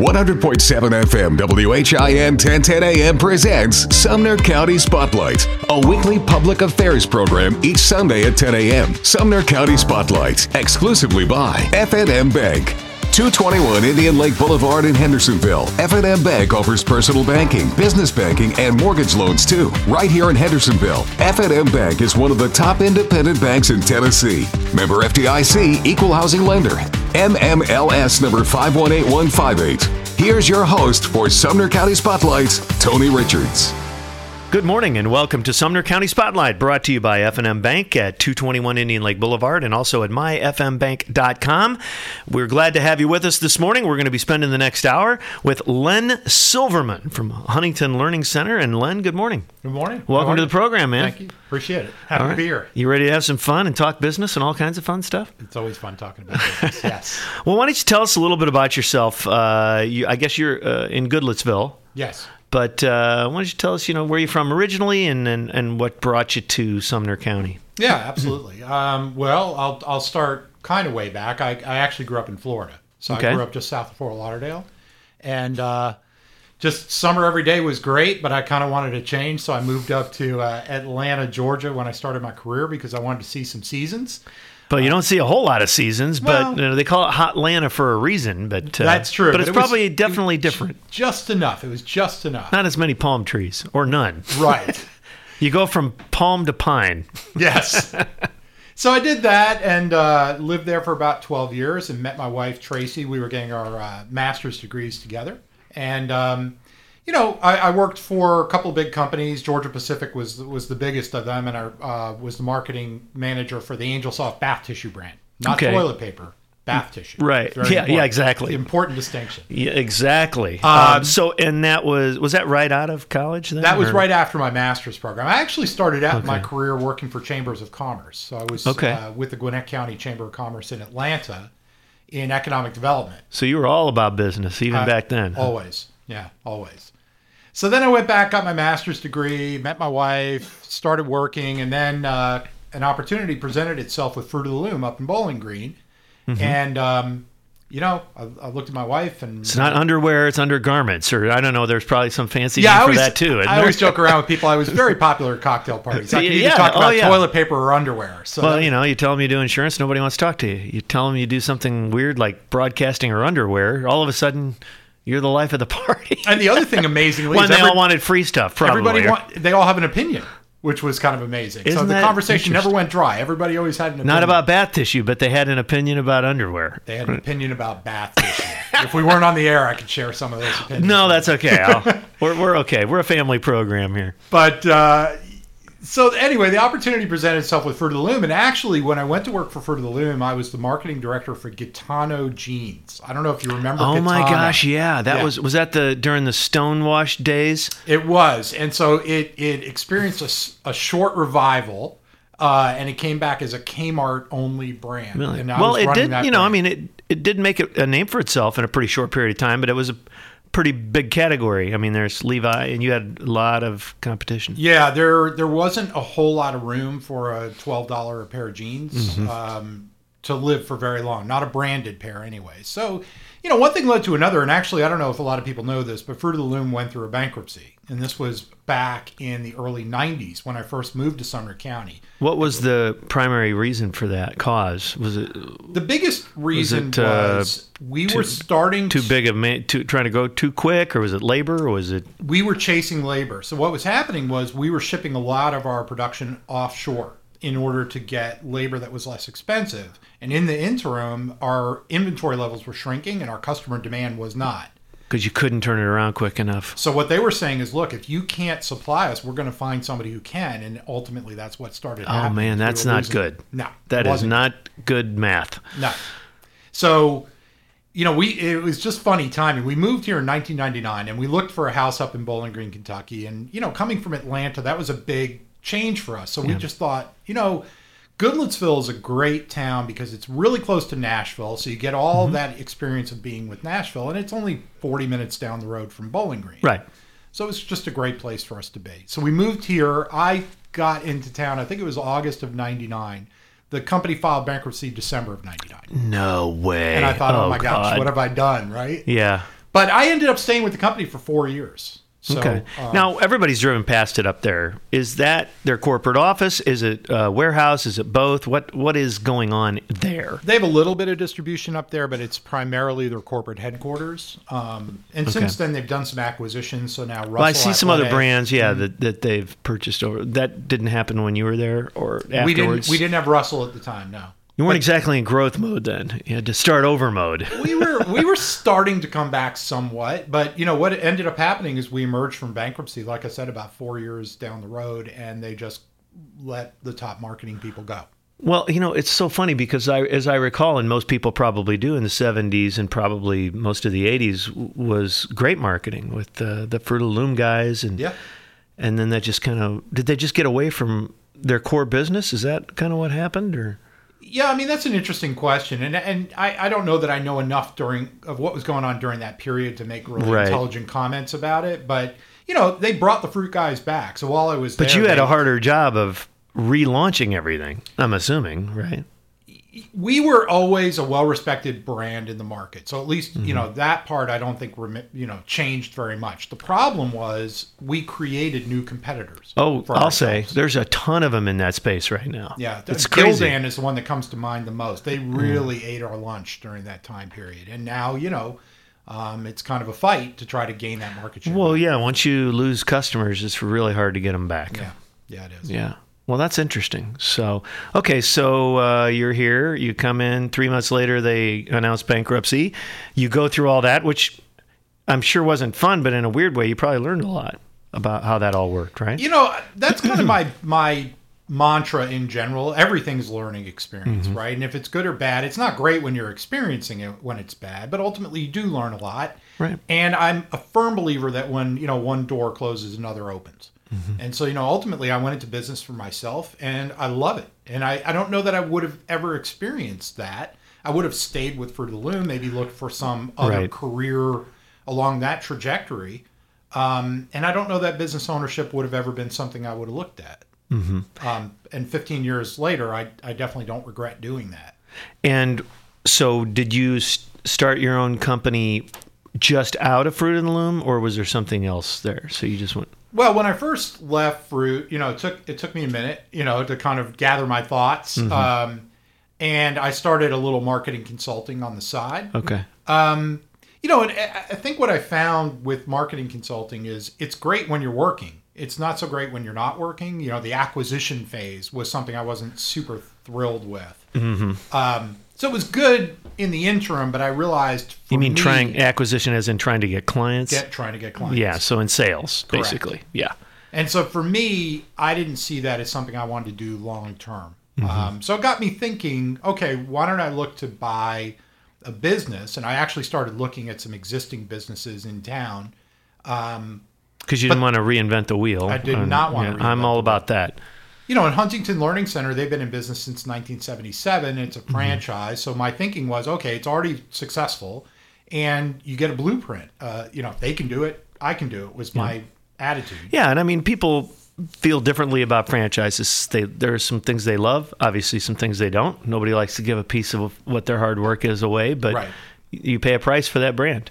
100.7 FM WHIN 1010 AM presents Sumner County Spotlight, a weekly public affairs program each Sunday at 10 a.m. Sumner County Spotlight, exclusively by F&M Bank. 221 Indian Lake Boulevard in Hendersonville. F&M Bank offers personal banking, business banking, and mortgage loans too. Right here in Hendersonville, F&M Bank is one of the top independent banks in Tennessee. Member FDIC, equal housing lender. NMLS number 518158. Here's your host for Sumner County Spotlight, Tony Richards. Good morning and welcome to Sumner County Spotlight, brought to you by F&M Bank at 221 Indian Lake Boulevard and also at myfmbank.com. We're glad to have you with us this morning. We're going to be spending the next hour with Len Silverman from Huntington Learning Center. And Len, good morning. Good morning. Welcome to the program, man. Thank you. Appreciate it. Happy to right. be here. You ready to have some fun and talk business and all kinds of fun stuff? It's always fun talking about business. yes. Well, why don't you tell us a little bit about yourself? Uh, you, I guess you're uh, in Goodlettsville. Yes. But uh, why don't you tell us, you know, where you're from originally and, and, and what brought you to Sumner County? Yeah, absolutely. um, well, I'll, I'll start kind of way back. I, I actually grew up in Florida. So Okay. I grew up just south of Fort Lauderdale. And uh, just summer every day was great, but I kind of wanted to change. So I moved up to uh, Atlanta, Georgia when I started my career because I wanted to see some seasons. But you don't see a whole lot of seasons, but you know, they call it Hot Atlanta for a reason. But uh, That's true. But, it's it probably was definitely different. Just enough. It was just enough. Not as many palm trees, or none. right. You go from palm to pine. Yes. so I did that and uh, lived there for about 12 years and met my wife, Tracy. We were getting our uh, master's degrees together. And, um, you know, I, I worked for a couple of big companies. Georgia Pacific was was the biggest of them, and I uh, was the marketing manager for the Angel Soft bath tissue brand. Not Okay. toilet paper, bath tissue. Right. Very Yeah, yeah, exactly. Important distinction. Yeah, exactly. Um, Um, so, and that was was that right out of college? Then, That was or- right after my master's program. I actually started out my career working for chambers of commerce. So I was Okay. uh, with the Gwinnett County Chamber of Commerce in Atlanta in economic development. So you were all about business even Uh, back then. Always. Yeah, always. So then I went back, got my master's degree, met my wife, started working, and then uh, an opportunity presented itself with Fruit of the Loom up in Bowling Green. Mm-hmm. And, um, you know, I, I looked at my wife and. It's not underwear; it's undergarments, or I don't know. There's probably some fancy yeah, name I for that too. I always joke around with people. I was very popular at cocktail parties. I could Yeah, either talk oh, about yeah. toilet paper or underwear. So Well, you know, you tell them you do insurance, nobody wants to talk to you. You tell them you do something weird like broadcasting or underwear, all of a sudden you're the life of the party. and the other thing, amazingly, when is they every- all wanted free stuff, probably. everybody want, they all have an opinion, which was kind of amazing. so Isn't the conversation never went dry. Everybody always had an opinion. not about bath tissue, but they had an opinion about underwear. They had an opinion about bath tissue. if we weren't on the air, I could share some of those opinions. No, that's okay. We're, we're okay. We're a family program here. But uh, so anyway, the opportunity presented itself with Fruit of the Loom, and actually, when I went to work for Fruit of the Loom, I was the marketing director for Gitano Jeans. I don't know if you remember. Oh my gosh, yeah. That Yeah. was was that the during the Stonewash days? It was, and so it it experienced a, a short revival, uh, and it came back as a Kmart only brand. Really? And I well, it did. You know, I mean, it it did make a name for itself in a pretty short period of time, but it was a pretty big category. I mean, there's Levi, and you had a lot of competition. Yeah, there there wasn't a whole lot of room for a twelve dollar a pair of jeans Mm-hmm. um, to live for very long. Not a branded pair anyway. So, you know, one thing led to another, and actually, I don't know if a lot of people know this, but Fruit of the Loom went through a bankruptcy, and this was back in the early '90s when I first moved to Sumner County. What was the primary reason for that cause? Was it The biggest reason was, it, uh, was we were starting too to big of ma- too trying to go too quick, or was it labor, or was it? we were chasing labor. So what was happening was we were shipping a lot of our production offshore in order to get labor that was less expensive. And in the interim, our inventory levels were shrinking and our customer demand was not. Because you couldn't turn it around quick enough. So what they were saying is, look, if you can't supply us, we're going to find somebody who can. And ultimately, that's what started. Oh happening. man, that's not losing- good. No, that is not good math. No. So, you know, we it was just funny timing. We moved here in 1999, and we looked for a house up in Bowling Green, Kentucky. And you know, coming from Atlanta, that was a big change for us. So we just thought, you know, Goodlettsville is a great town because it's really close to Nashville. So you get all mm-hmm. that experience of being with Nashville, and it's only 40 minutes down the road from Bowling Green. Right. So it's just a great place for us to be. So we moved here. I got into town, I think it was August of 99. The company filed bankruptcy December of 99. No way. And I thought, oh, oh my gosh, what have I done, right? Yeah. But I ended up staying with the company for four years. So, okay. uh, now everybody's driven past it up there. Is that their corporate office? Is it a warehouse? Is it both? What What is going on there? They have a little bit of distribution up there, but it's primarily their corporate headquarters. Um, and since then, they've done some acquisitions. So now, Russell Well, I see some other brands, yeah, that, that they've purchased over. That didn't happen when you were there or afterwards. We didn't. We didn't have Russell at the time. No. You weren't exactly in growth mode then. You had to start over mode. we were we were starting to come back somewhat, but you know what ended up happening is we emerged from bankruptcy, like I said, about four years down the road, and they just let the top marketing people go. Well, you know, it's so funny because I, as I recall, and most people probably do in the '70s and probably most of the '80s, was great marketing with the the Fruit of Loom guys, and Yeah. and then that just kind of did they just get away from their core business? Is that kind of what happened, or Yeah, I mean that's an interesting question, and and I, I don't know that I know enough during of what was going on during that period to make really Right. intelligent comments about it. But you know, they brought the fruit guys back, so while I was but there, you had they- a harder job of relaunching everything. I'm assuming, right? We were always a well-respected brand in the market. So at least Mm-hmm. you know that part I don't think you know changed very much. The problem was we created new competitors. Oh, I'll say there's a ton of them in that space right now. Yeah, it's it's crazy. Mm. Is the one that comes to mind the most. They really ate our lunch during that time period, and now you know um, it's kind of a fight to try to gain that market share. Well, yeah. Once you lose customers, it's really hard to get them back. yeah, yeah, it is. Yeah. Well, that's interesting. So, okay, so uh, you're here. You come in. Three months later, they announce bankruptcy. You go through all that, which I'm sure wasn't fun, but in a weird way, you probably learned a lot about how that all worked, right? You know, that's kind of my my mantra in general. Everything's learning experience, Mm-hmm. right? And if it's good or bad, it's not great when you're experiencing it when it's bad, but ultimately you do learn a lot. Right. And I'm a firm believer that when, you know, one door closes, another opens. Mm-hmm. And so, you know, ultimately I went into business for myself and I love it. And I, I don't know that I would have ever experienced that. I would have stayed with Fruit of the Loom, maybe looked for some other Right. career along that trajectory. Um, and I don't know that business ownership would have ever been something I would have looked at. Mm-hmm. Um, and 15 years later, I, I definitely don't regret doing that. And so, did you start your own company just out of Fruit of the Loom, or was there something else there? So you just went. Well, when I first left Fruit, you know, it took it took me a minute, you know, to kind of gather my thoughts. Um, and I started a little marketing consulting on the side. Okay. Um, you know, and I I think what I found with marketing consulting is it's great when you're working. It's not so great when you're not working. You know, the acquisition phase was something I wasn't super thrilled with. Mm-hmm. Um, so it was good in the interim, but I realized for You mean me, trying acquisition as in trying to get clients? get trying to get clients. yeah. So in sales, Correct. basically. Yeah. And so for me, I didn't see that as something I wanted to do long term. Mm-hmm. Um, so it got me thinking, okay, why don't I look to buy a business? And I actually started looking at some existing businesses in town. Um, Because you didn't want to reinvent the wheel. I did not want to I'm all about that. You know, in Huntington Learning Center, they've been in business since 1977. It's Mm-hmm. a franchise. So my thinking was, okay, it's already successful, and you get a blueprint. Uh, you know, if they can do it, I can do it. Was my attitude. Yeah, and I mean, people feel differently about franchises. They there are some things they love, obviously some things they don't. Nobody likes to give a piece of what their hard work is away, but Right. you pay a price for that brand.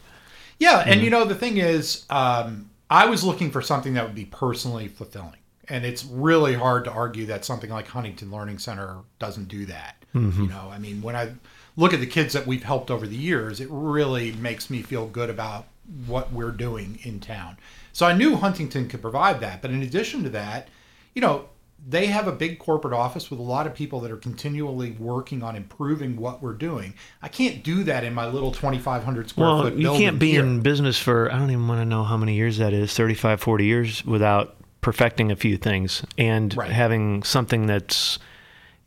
Yeah, and you know the thing is, um, I was looking for something that would be personally fulfilling, and it's really hard to argue that something like Huntington Learning Center doesn't do that. You mm-hmm. know, I mean, when I look at the kids that we've helped over the years, it really makes me feel good about what we're doing in town. So I knew Huntington could provide that, but in addition to that, you know, they have a big corporate office with a lot of people that are continually working on improving what we're doing. I can't do that in my little 2,500 square Well, foot you can't be here. in business for I don't even want to know how many years that is, 35, 40 years without perfecting a few things and Right. having something that's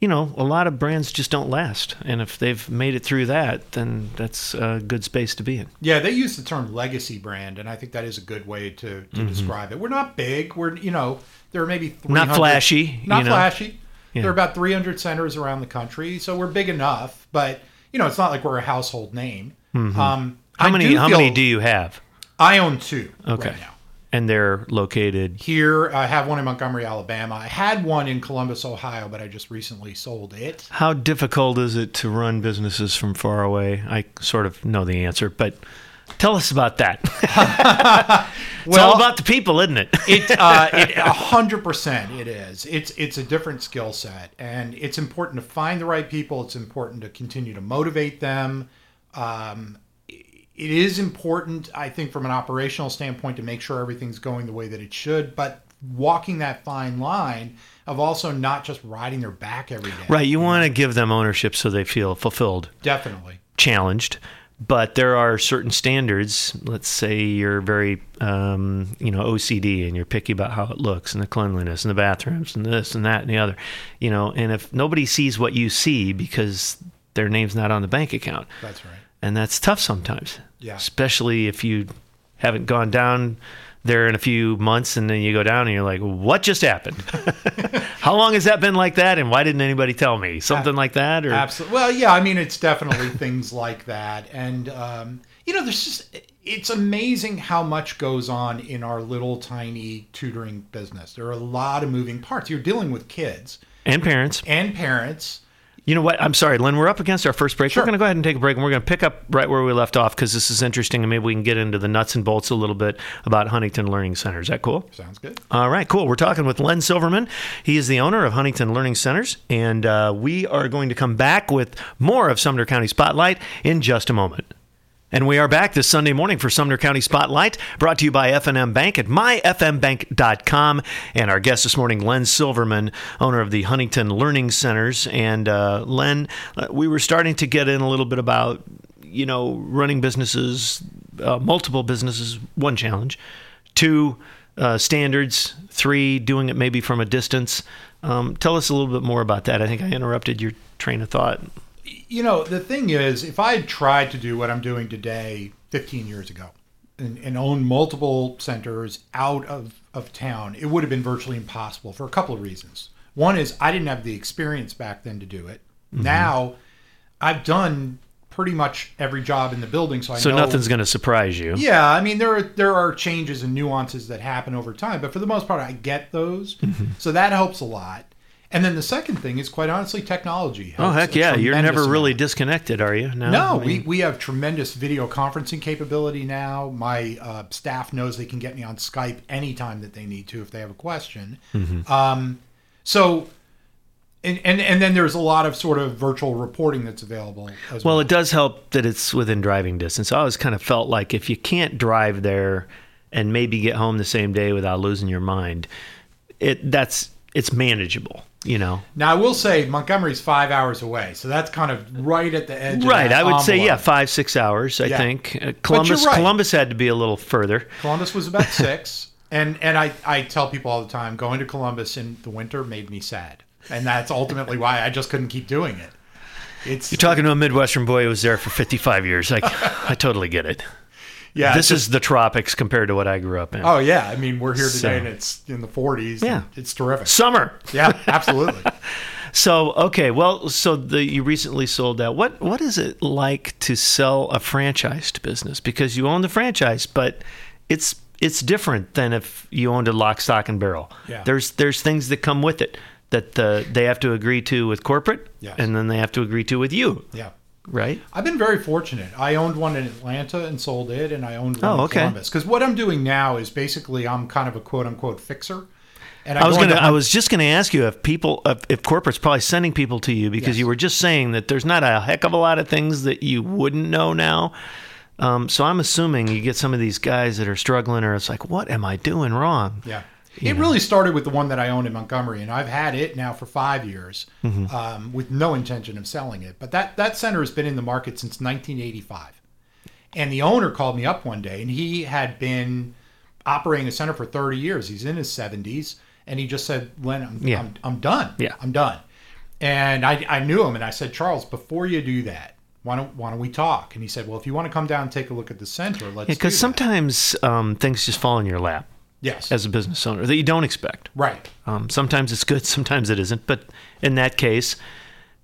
you know, a lot of brands just don't last. And if they've made it through that, then that's a good space to be in. Yeah, they use the term legacy brand, and I think that is a good way to, to describe it. We're not big. We're you know there are maybe 300, Mm-hmm. Not flashy, not you know. flashy. Yeah. There are about 300 centers around the country, so we're big enough. But you know, it's not like we're a household name. Um, Mm-hmm. How I many do how many do you have? I own two Okay. right now. And they're located Here, I have one in Montgomery, Alabama. I had one in Columbus, Ohio, but I just recently sold it. How difficult is it to run businesses from far away? I sort of know the answer, but Tell us about that. it's all about the people, isn't it? it uh, it a hundred percent it is. It's it's a different skill set, and it's important to find the right people. It's important to continue to motivate them. Um, it is important, I think, from an operational standpoint, to make sure everything's going the way that it should. But walking that fine line of also not just riding their back every day. Right. You want to give them ownership so they feel fulfilled, Definitely. challenged. But there are certain standards. Let's say you're very, um, you know, OCD and you're picky about how it looks and the cleanliness and the bathrooms and this and that and the other, you know. And if nobody sees what you see because their name's not on the bank account, That's right. And that's tough sometimes. Yeah. Especially if you haven't gone down there in a few months and then you go down and you're like, what just happened? How long has that been like that? And why didn't anybody tell me? Something like that? Or Absolutely. Well, yeah, I mean, it's definitely things like that. And, um, you know, there's just, it's amazing how much goes on in our little tiny tutoring business. There are a lot of moving parts. You're dealing with kids and parents. and parents. You know what? I'm sorry, Len. We're up against our first break. Sure. We're going to go ahead and take a break, and we're going to pick up right where we left off because this is interesting, and maybe we can get into the nuts and bolts a little bit about Huntington Learning Center. Is that cool? Sounds good. All right, cool. We're talking with Len Silverman. He is the owner of Huntington Learning Centers, and uh, we are going to come back with more of Sumner County Spotlight in just a moment. And we are back this Sunday morning for Sumner County Spotlight, brought to you by F&M Bank at myfmbank.com. And our guest this morning, Len Silverman, owner of the Huntington Learning Centers. And uh, Len, uh, we were starting to get in a little bit about, you know, running businesses, uh, multiple businesses, one challenge, two, uh, standards, three, doing it maybe from a distance. Um, tell us a little bit more about that. I think I interrupted your train of thought. You know, the thing is, if I had tried to do what I'm doing today 15 years ago and, and own multiple centers out of, of town, it would have been virtually impossible for a couple of reasons. One is I didn't have the experience back then to do it. Mm-hmm. Now I've done pretty much every job in the building, so I So know nothing's going to surprise you. Yeah, I mean there are there are changes and nuances that happen over time, but for the most part, I get those, Mm-hmm. so that helps a lot. And then the second thing is quite honestly technology. Oh heck yeah! You're never really amount. disconnected, are you? No. No, I we, mean, we have tremendous video conferencing capability now. My uh, staff knows they can get me on Skype anytime that they need to if they have a question. Mm-hmm. Um, so, and, and and then there's a lot of sort of virtual reporting that's available as well. well, it does help that it's within driving distance. I always kind of felt like if you can't drive there and maybe get home the same day without losing your mind, it that's it's manageable. You know. Now I will say Montgomery's five hours away, so that's kind of right at the edge. Right. I would say yeah, five six hours. I Yeah. think uh, Columbus right. Columbus had to be a little further. Columbus was about six, and and I I tell people all the time going to Columbus in the winter made me sad, and that's ultimately why I just couldn't keep doing it. It's You're talking to a Midwestern boy who was there for 55 years. Like I totally get it. Yeah. this it's is the tropics compared to what I grew up in. Oh yeah, I mean we're here today So- and it's in the 40s. Yeah. it's terrific. Summer. Yeah, absolutely. So okay, well, so the you recently sold out. What what is it like to sell a franchised business? Because you own the franchise, but it's it's different than if you owned a lock, stock, and barrel. Yeah. There's there's things that come with it that uh, they have to agree to with corporate, Yes. and then they have to agree to with you, yeah. Right? I've been very fortunate. I owned one in Atlanta and sold it, and I owned one Oh, in okay. Columbus. Because what I'm doing now is basically I'm kind of a quote unquote fixer. And I was gonna. I was just gonna ask you if people, if, if corporate's probably sending people to you because Yes. you were just saying that there's not a heck of a lot of things that you wouldn't know now. Um, so I'm assuming you get some of these guys that are struggling, or it's like, what am I doing wrong? Yeah. It really started with the one that I owned in Montgomery, and I've had it now for five years Mm-hmm. um, with no intention of selling it. But that, that center has been in the market since 1985. And the owner called me up one day, and he had been operating a center for 30 years. He's in his 70s, and he just said, Len, I'm, Yeah. I'm, I'm done. Yeah. I'm done. And I, I knew him, and I said, Charles, before you do that, why don't, why don't we talk? And he said, well, if you want to come down and take a look at the center, let's Because that." sometimes um, things just fall in your lap Yes. as a business owner that you don't expect. right. Um, sometimes it's good, sometimes it isn't. But in that case,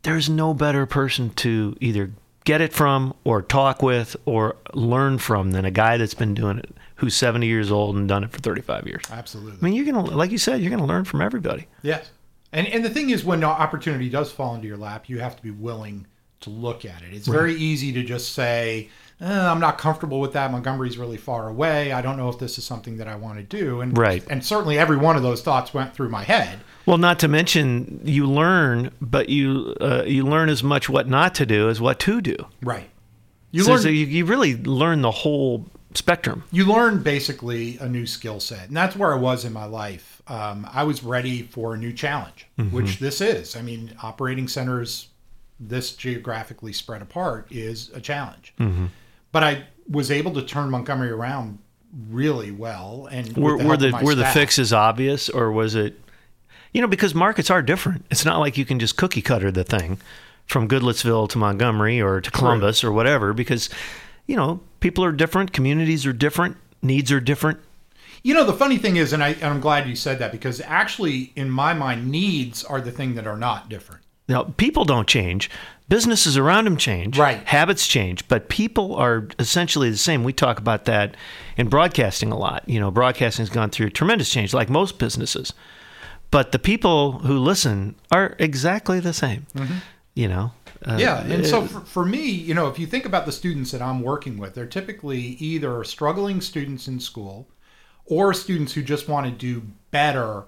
there's no better person to either get it from or talk with or learn from than a guy that's been doing it who's 70 years old and done it for 35 years. Absolutely. I mean, you're going to, like you said, you're going to learn from everybody. Yes. And and the thing is when opportunity does fall into your lap, you have to be willing to look at it. It's very easy to just say eh, I'm not comfortable with that. Montgomery's really far away. I don't know if this is something that I want to do. And Right. and certainly every one of those thoughts went through my head. Well, not to mention you learn, but you uh, you learn as much what not to do as what to do. Right. You so learn so you, you really learn the whole spectrum. you learn basically a new skill set and that's where i was in my life um, i was ready for a new challenge which this is i mean operating centers this geographically spread apart is a challenge but i was able to turn montgomery around really well and Were, the were the were the fixes obvious, or was it? You know, because markets are different. It's not like you can just cookie cutter the thing from Goodlettsville to Montgomery or to Columbus or whatever, because you know people are different, communities are different, needs are different. You know, the funny thing is, and, I, and I'm glad you said that because actually, in my mind, needs are the thing that are not different. Now, people don't change. Businesses around them change. Right. Habits change, but people are essentially the same. We talk about that in broadcasting a lot. You know, broadcasting's gone through tremendous change, like most businesses. But the people who listen are exactly the same. You know. Uh, Yeah, and so for, for me, you know, if you think about the students that I'm working with, they're typically either struggling students in school or students who just want to do better.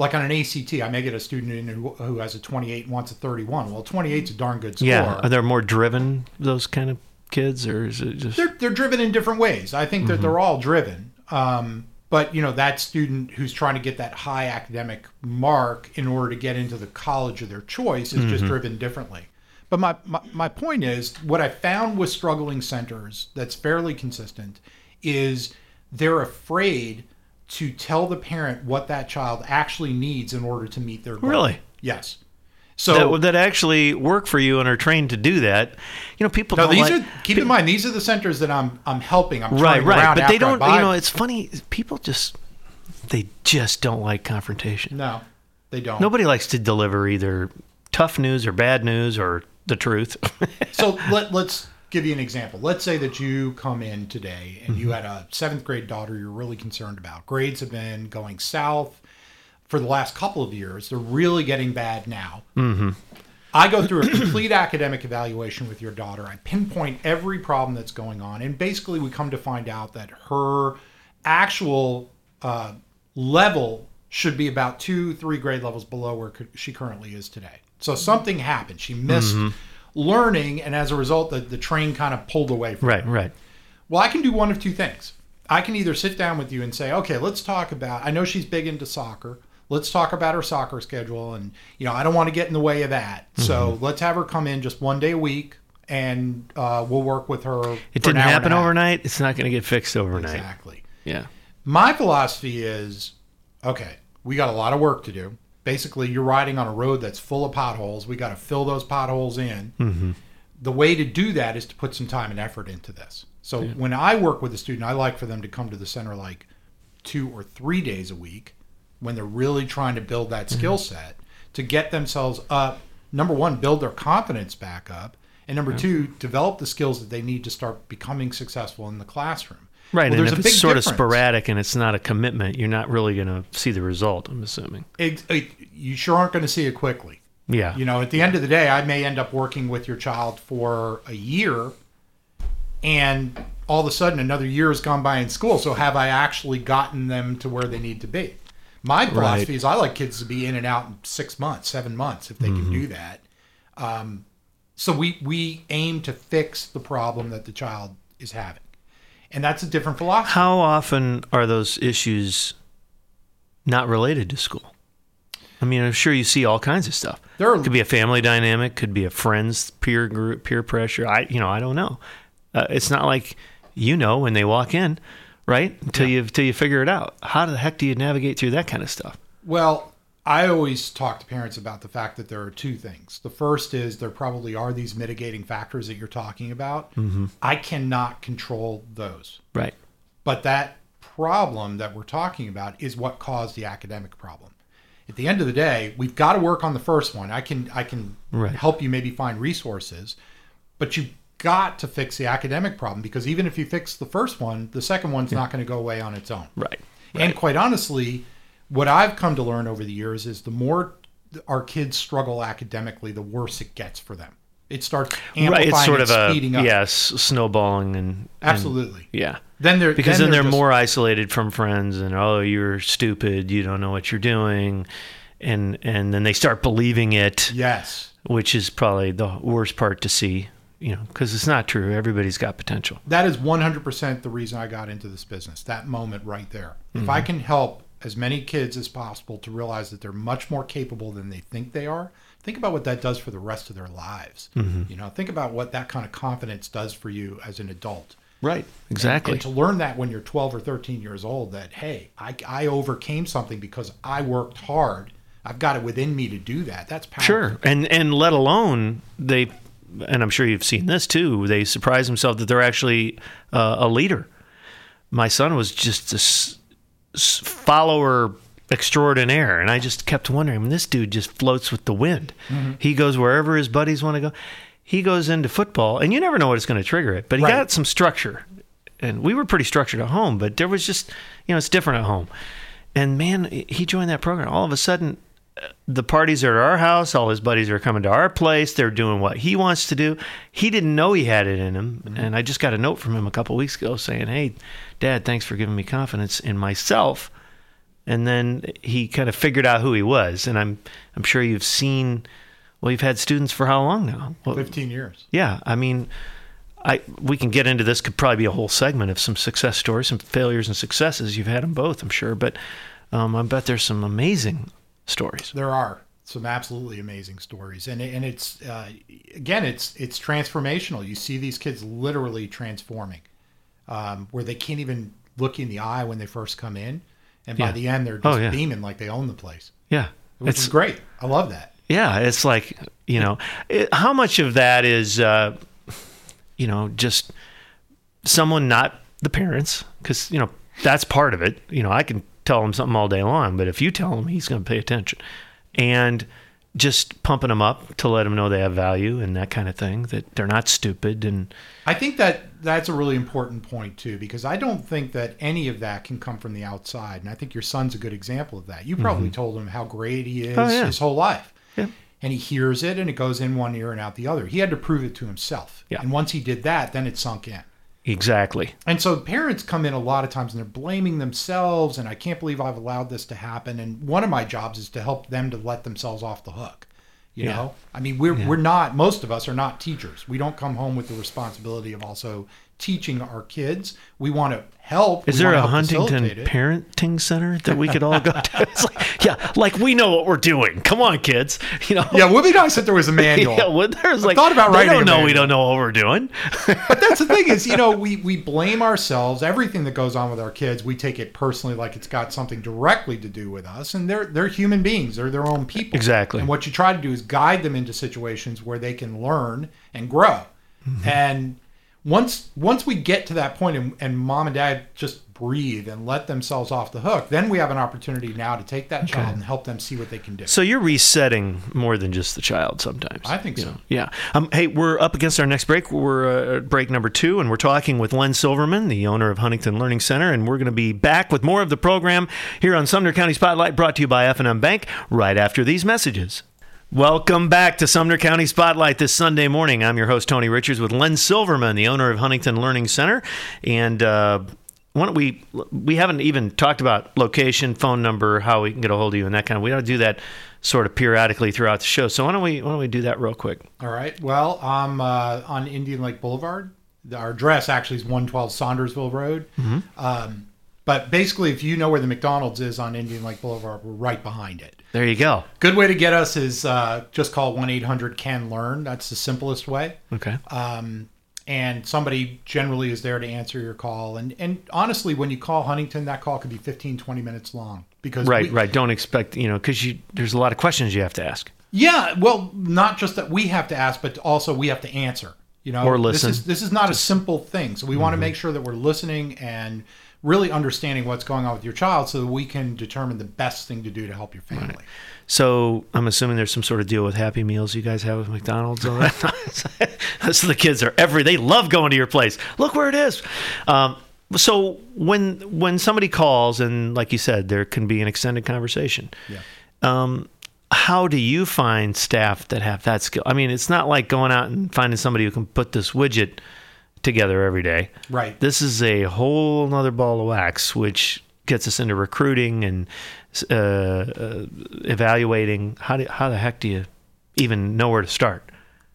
Like on an ACT, I may get a student in who, who has a 28 and wants a 31. Well, 28 is a darn good score. yeah. Are there more driven those kind of kids, or is it just? they're they're driven in different ways. I think that they're all driven. Um, but you know that student who's trying to get that high academic mark in order to get into the college of their choice is just driven differently. But my, my my point is what I found with struggling centers that's fairly consistent is they're afraid to tell the parent what that child actually needs in order to meet their goal. Really? Yes. So that, that actually work for you and are trained to do that. You know, people no, these like, are keep in mind these are the centers that I'm I'm helping. I'm right, right, but they don't. You know, it's funny. People just they just don't like confrontation. No, they don't. Nobody likes to deliver either tough news or bad news or the truth. So let, let's give you an example. Let's say that you come in today and you had a seventh grade daughter you're really concerned about. Grades have been going south for the last couple of years. They're really getting bad now. Mm-hmm. I go through a complete academic evaluation with your daughter. I pinpoint every problem that's going on. And basically, we come to find out that her actual uh, level should be about two, three grade levels below where she currently is today. So something happened. She missed learning, and as a result, the, the train kind of pulled away from her. right, right. Well, I can do one of two things. I can either sit down with you and say, okay, let's talk about, I know she's big into soccer. Let's talk about her soccer schedule. And, you know, I don't want to get in the way of that. So Mm-hmm. let's have her come in just one day a week and uh, we'll work with her. It for didn't hour and a happen half. overnight. It's not going to get fixed overnight. Exactly. Yeah. My philosophy is okay, we got a lot of work to do. Basically, you're riding on a road that's full of potholes. We got to fill those potholes in. Mm-hmm. The way to do that is to put some time and effort into this. So when I work with a student, I like for them to come to the center like two or three days a week when they're really trying to build that skill Mm-hmm. set to get themselves up. Number one, build their confidence back up. And number two, develop the skills that they need to start becoming successful in the classroom. Right. Well, and there's if a it's big sort of sporadic and it's not a commitment, you're not really going to see the result, I'm assuming. it, it, you sure aren't going to see it quickly. Yeah. You know, at the end of the day, I may end up working with your child for a year, and all of a sudden another year has gone by in school. So have I actually gotten them to where they need to be? My philosophy is I like kids to be in and out in six months, seven months, if they can do that. Um, so we we aim to fix the problem that the child is having, and that's a different philosophy. How often are those issues not related to school? I mean, I'm sure you see all kinds of stuff. There are- could be a family dynamic, could be a friend's peer group, peer pressure. I, you know, I don't know. Uh, it's not like you know when they walk in, right? Until you until you figure it out. How the heck do you navigate through that kind of stuff? Well, I always talk to parents about the fact that there are two things. The first is there probably are these mitigating factors that you're talking about. Mm-hmm. I cannot control those. Right. But that problem that we're talking about is what caused the academic problem. At the end of the day, we've got to work on the first one. I can I can Right. help you maybe find resources, but you've got to fix the academic problem because even if you fix the first one, the second one's not going to go away on its own. Right. And quite honestly, what I've come to learn over the years is the more our kids struggle academically, the worse it gets for them. It starts amplifying right, it's sort and of a speeding up. yes, snowballing and and- Absolutely. yeah. Then they're Because then, they're, just- more isolated from friends, and oh, you're stupid, you don't know what you're doing, and and then they start believing it, Yes. which is probably the worst part to see, you know, because it's not true. Everybody's got potential. That is 100% the reason I got into this business. That moment right there. If Mm-hmm. I can help as many kids as possible to realize that they're much more capable than they think they are, think about what that does for the rest of their lives. Mm-hmm. You know, think about what that kind of confidence does for you as an adult. Right. Exactly. And to learn that when you're 12 or 13 years old, that, hey, I, I overcame something because I worked hard. I've got it within me to do that. That's powerful. Sure, and and let alone they, and I'm sure you've seen this too. They surprise themselves that they're actually uh, a leader. My son was just a s- s- follower extraordinaire, and I just kept wondering. I mean, this dude just floats with the wind. Mm-hmm. He goes wherever his buddies want to go. He goes into football, and you never know what is going to trigger it. But he Right. got some structure, and we were pretty structured at home. But there was just, you know, it's different at home. And man, he joined that program. All of a sudden, uh, the parties are at our house. All his buddies are coming to our place. They're doing what he wants to do. He didn't know he had it in him, mm-hmm. and I just got a note from him a couple weeks ago saying, "Hey, Dad, thanks for giving me confidence in myself." And then he kind of figured out who he was, and I'm I'm sure you've seen. Well, you've had students for how long now? Well, 15 years. yeah, I mean, I we can get into this. Could probably be a whole segment of some success stories, some failures and successes. You've had them both, I'm sure, but um, I bet there's some amazing stories. There are some absolutely amazing stories, and and it's uh, again, it's it's transformational. You see these kids literally transforming, um, where they can't even look you in the eye when they first come in, and by Yeah. the end they're just Oh, yeah. beaming like they own the place, Yeah, which is great. I love that. Yeah, it's like you know, it, how much of that is, uh, you know, just someone not the parents, because you know that's part of it. You know, I can tell him something all day long, but if you tell him, he's going to pay attention, and just pumping them up to let them know they have value and that kind of thing. That they're not stupid and I think that that's a really important point too, because I don't think that any of that can come from the outside, and I think your son's a good example of that. You probably told him how great he is Mm-hmm. Oh, yeah. his whole life. Yeah. And he hears it and it goes in one ear and out the other. He had to prove it to himself. Yeah. And once he did that, then it sunk in. Exactly. And so parents come in a lot of times and they're blaming themselves and I can't believe I've allowed this to happen. And one of my jobs is to help them to let themselves off the hook. You Yeah. know? I mean, we're we're not most of us are not teachers. We don't come home with the responsibility of also teaching our kids. We want to help. Is We there a Huntington parenting center that we could all go to? Like, yeah, like we know what we're doing. Come on, kids. You know. Yeah, it would be nice if there was a manual. Yeah, well, there's like thought about they writing don't a know we don't know what we're doing. but that's the thing is, you know, we we blame ourselves. Everything that goes on with our kids, we take it personally, like it's got something directly to do with us. And they're they're human beings. They're their own people. Exactly. And what you try to do is guide them into situations where they can learn and grow. Mm-hmm. And once once we get to that point, and, and mom and dad just breathe and let themselves off the hook, then we have an opportunity now to take that child and help them see what they can do. So you're resetting more than just the child sometimes. I think so. know? Yeah. Um, hey, we're up against our next break. We're uh, break number two, and we're talking with Len Silverman, the owner of Huntington Learning Center, and we're going to be back with more of the program here on Sumner County Spotlight, brought to you by F&M Bank, right after these messages. Welcome back to Sumner County Spotlight this Sunday morning. I'm your host, Tony Richards, with Len Silverman, the owner of Huntington Learning Center. And uh, why don't we, we haven't even talked about location, phone number, how we can get a hold of you, and that kind of, we ought to do that sort of periodically throughout the show. So why don't we, why don't we do that real quick? All right. Well, I'm uh, on Indian Lake Boulevard. Our address actually is 112 Saundersville Road. Um, but basically, if you know where the McDonald's is on Indian Lake Boulevard, we're right behind it. There you go. Good way to get us is uh, just call 1 800 CAN LEARN. That's the simplest way. Okay. Um, and somebody generally is there to answer your call. And, and honestly, when you call Huntington, that call could be 15, 20 minutes long. Because Right, we- right. Don't expect, you know, because you, there's a lot of questions you have to ask. Yeah, well, not just that we have to ask, but also we have to answer. You know, Or listen. This is this is not a simple thing, so we want to make sure that we're listening and really understanding what's going on with your child, so that we can determine the best thing to do to help your family. So I'm assuming there's some sort of deal with Happy Meals you guys have with McDonald's. All that. so the kids are every they love going to your place. Look where it is. Um, so when when somebody calls and like you said, there can be an extended conversation. Yeah. Um, how do you find staff that have that skill? I mean, it's not like going out and finding somebody who can put this widget together every day. Right. This is a whole nother ball of wax, which gets us into recruiting and uh, uh, evaluating. How do, how the heck do you even know where to start?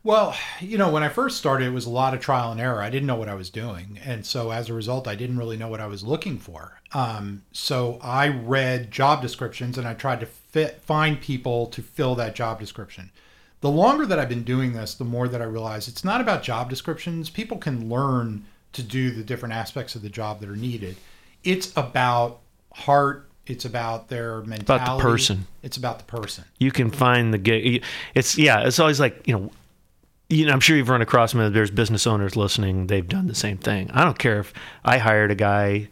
Well, you know, when I first started, it was a lot of trial and error. I didn't know what I was doing. And so as a result, I didn't really know what I was looking for. Um, so I read job descriptions and I tried to fit, find people to fill that job description. The longer that I've been doing this, the more that I realize it's not about job descriptions. People can learn to do the different aspects of the job that are needed. It's about heart, it's about their mentality. About the person. It's about the person. You can find the gig. It's yeah. It's always like you know you know, I'm sure you've run across them. There's business owners listening. They've done the same thing. I don't care if I hired a guy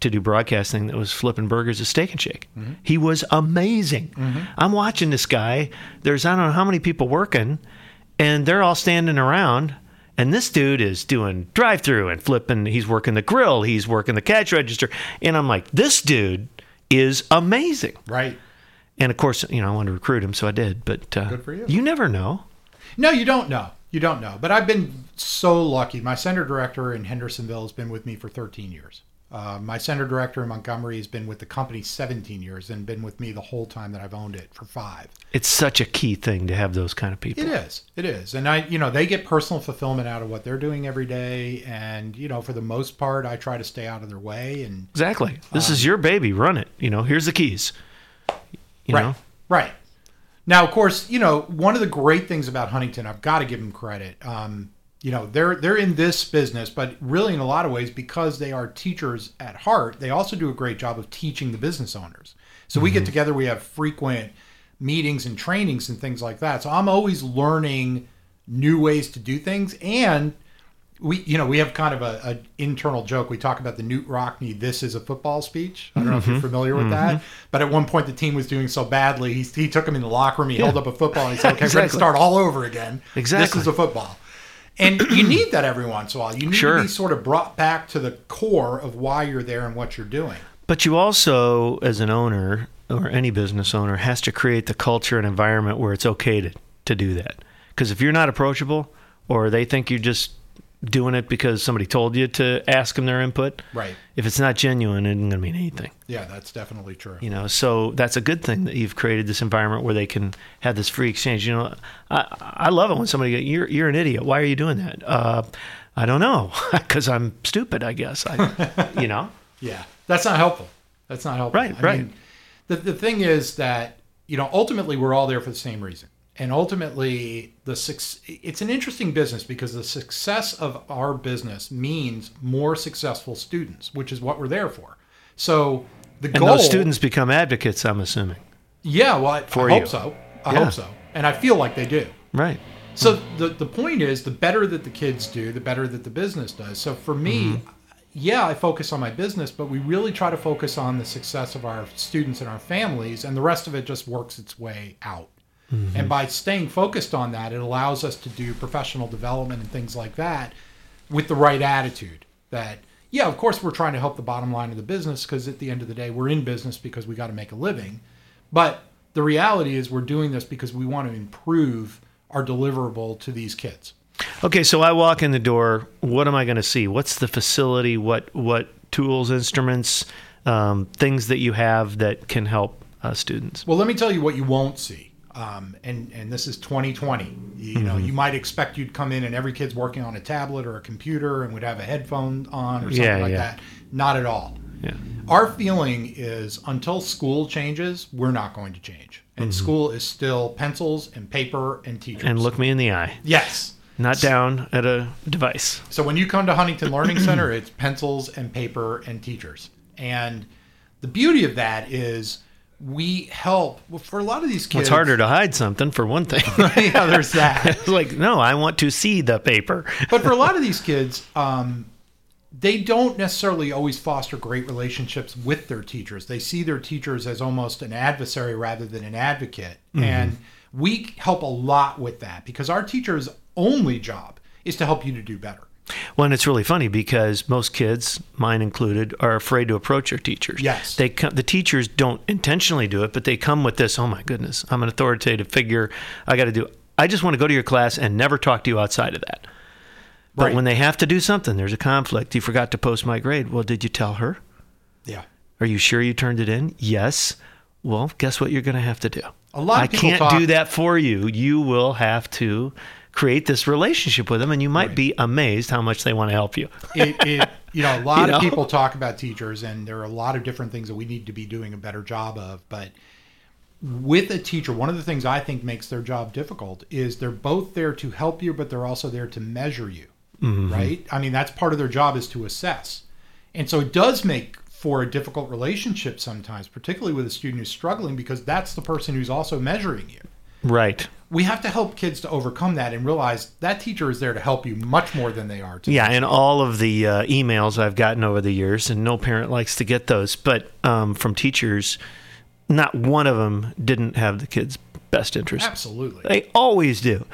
to do broadcasting that was flipping burgers at Steak and Shake. Mm-hmm. He was amazing. Mm-hmm. I'm watching this guy. There's I don't know how many people working, and they're all standing around. And this dude is doing drive through and flipping. He's working the grill. He's working the cash register. And I'm like, this dude is amazing. Right. And of course, you know, I wanted to recruit him, so I did. But uh, good for you. You never know. No, you don't know. You don't know. But I've been so lucky. My center director in Hendersonville has been with me for 13 years. Uh, my center director in Montgomery has been with the company 17 years and been with me the whole time that I've owned it for five. It's such a key thing to have those kind of people. It is. It is. And I, you know, they get personal fulfillment out of what they're doing every day. And, you know, for the most part, I try to stay out of their way. And exactly. This um, is your baby. Run it. You know, here's the keys. You right. Know? Right. Now, of course, you know one of the great things about Huntington, I've got to give them credit. Um, you know, they're they're in this business, but really in a lot of ways because they are teachers at heart, they also do a great job of teaching the business owners. So mm-hmm. we get mm-hmm. together, we have frequent meetings and trainings and things like that. So I'm always learning new ways to do things and we you know we have kind of a, a, internal joke we talk about the Knute Rockne this is a football speech i don't know mm-hmm. if you're mm-hmm. familiar with mm-hmm. that but at one point the team was doing so badly he, he took him in the locker room he yeah. held up a football and he said okay exactly. we're going to start all over again exactly this is a football and you need that every once in a while. You need sure. to be sort of brought back to the core of why you're there and what you're doing. But you also as an owner or any business owner has to create the culture and environment where it's okay to, to do that. Because if you're not approachable or they think you just doing it because somebody told you to ask them their input. Right. If it's not genuine, it isn't going to mean anything. Yeah, that's definitely true. You know, so that's a good thing that you've created this environment where they can have this free exchange. You know, I I love it when somebody goes, "You're you're an idiot. Why are you doing that?" Uh, I don't know, because I'm stupid. I guess. I, you know. Yeah, that's not helpful. That's not helpful. Right. I right. Mean, the the thing is that you know ultimately we're all there for the same reason and ultimately the it's an interesting business because the success of our business means more successful students which is what we're there for. So the and goal those students become advocates i'm assuming. Yeah well i, for I hope so. I yeah. hope so. And i feel like they do. Right. So the, the point is the better that the kids do the better that the business does. So for me mm-hmm. yeah i focus on my business but we really try to focus on the success of our students and our families and the rest of it just works its way out Mm-hmm. And by staying focused on that, it allows us to do professional development and things like that with the right attitude. That, yeah, of course, we're trying to help the bottom line of the business because at the end of the day, we're in business because we got to make a living. But the reality is, we're doing this because we want to improve our deliverable to these kids. Okay, so I walk in the door. What am I going to see? What's the facility? What what tools, instruments, um, things that you have that can help uh, students? Well, let me tell you what you won't see. Um, and and this is 2020. You, mm-hmm. know, you might expect you'd come in and every kid's working on a tablet or a computer and would have a headphone on or something yeah, like yeah. that. Not at all. Yeah. Our feeling is until school changes, we're not going to change, and mm-hmm. school is still pencils and paper and teachers. And look me in the eye. Yes. Not down at a device. So when you come to Huntington Learning Center, it's pencils and paper and teachers. And the beauty of that is we help well, for a lot of these kids. It's harder to hide something for one thing. yeah, there's that. it's like, no, I want to see the paper. but for a lot of these kids, um, they don't necessarily always foster great relationships with their teachers. They see their teachers as almost an adversary rather than an advocate. Mm-hmm. And we help a lot with that because our teacher's only job is to help you to do better. Well, and it's really funny because most kids, mine included, are afraid to approach their teachers. Yes. They come, the teachers don't intentionally do it, but they come with this, oh my goodness, I'm an authoritative figure. I got to do I just want to go to your class and never talk to you outside of that. But Right. when they have to do something, there's a conflict. You forgot to post my grade. Well, did you tell her? Yeah. Are you sure you turned it in? Yes. Well, guess what you're going to have to do? A lot of I can't talk- do that for you. You will have to create this relationship with them, and you might be amazed how much they want to help you. it, it you know a lot You know? of people talk about teachers and there are a lot of different things that we need to be doing a better job of but with a teacher one of the things i think makes their job difficult is they're both there to help you but they're also there to measure you Mm-hmm. right i mean that's part of their job is to assess and so it does make for a difficult relationship sometimes particularly with a student who's struggling because that's the person who's also measuring you Right. we have to help kids to overcome that and realize that teacher is there to help you much more than they are to Yeah, and all of the uh, emails I've gotten over the years, and no parent likes to get those, but um, from teachers, not one of them didn't have the kid's best interest. absolutely They always do.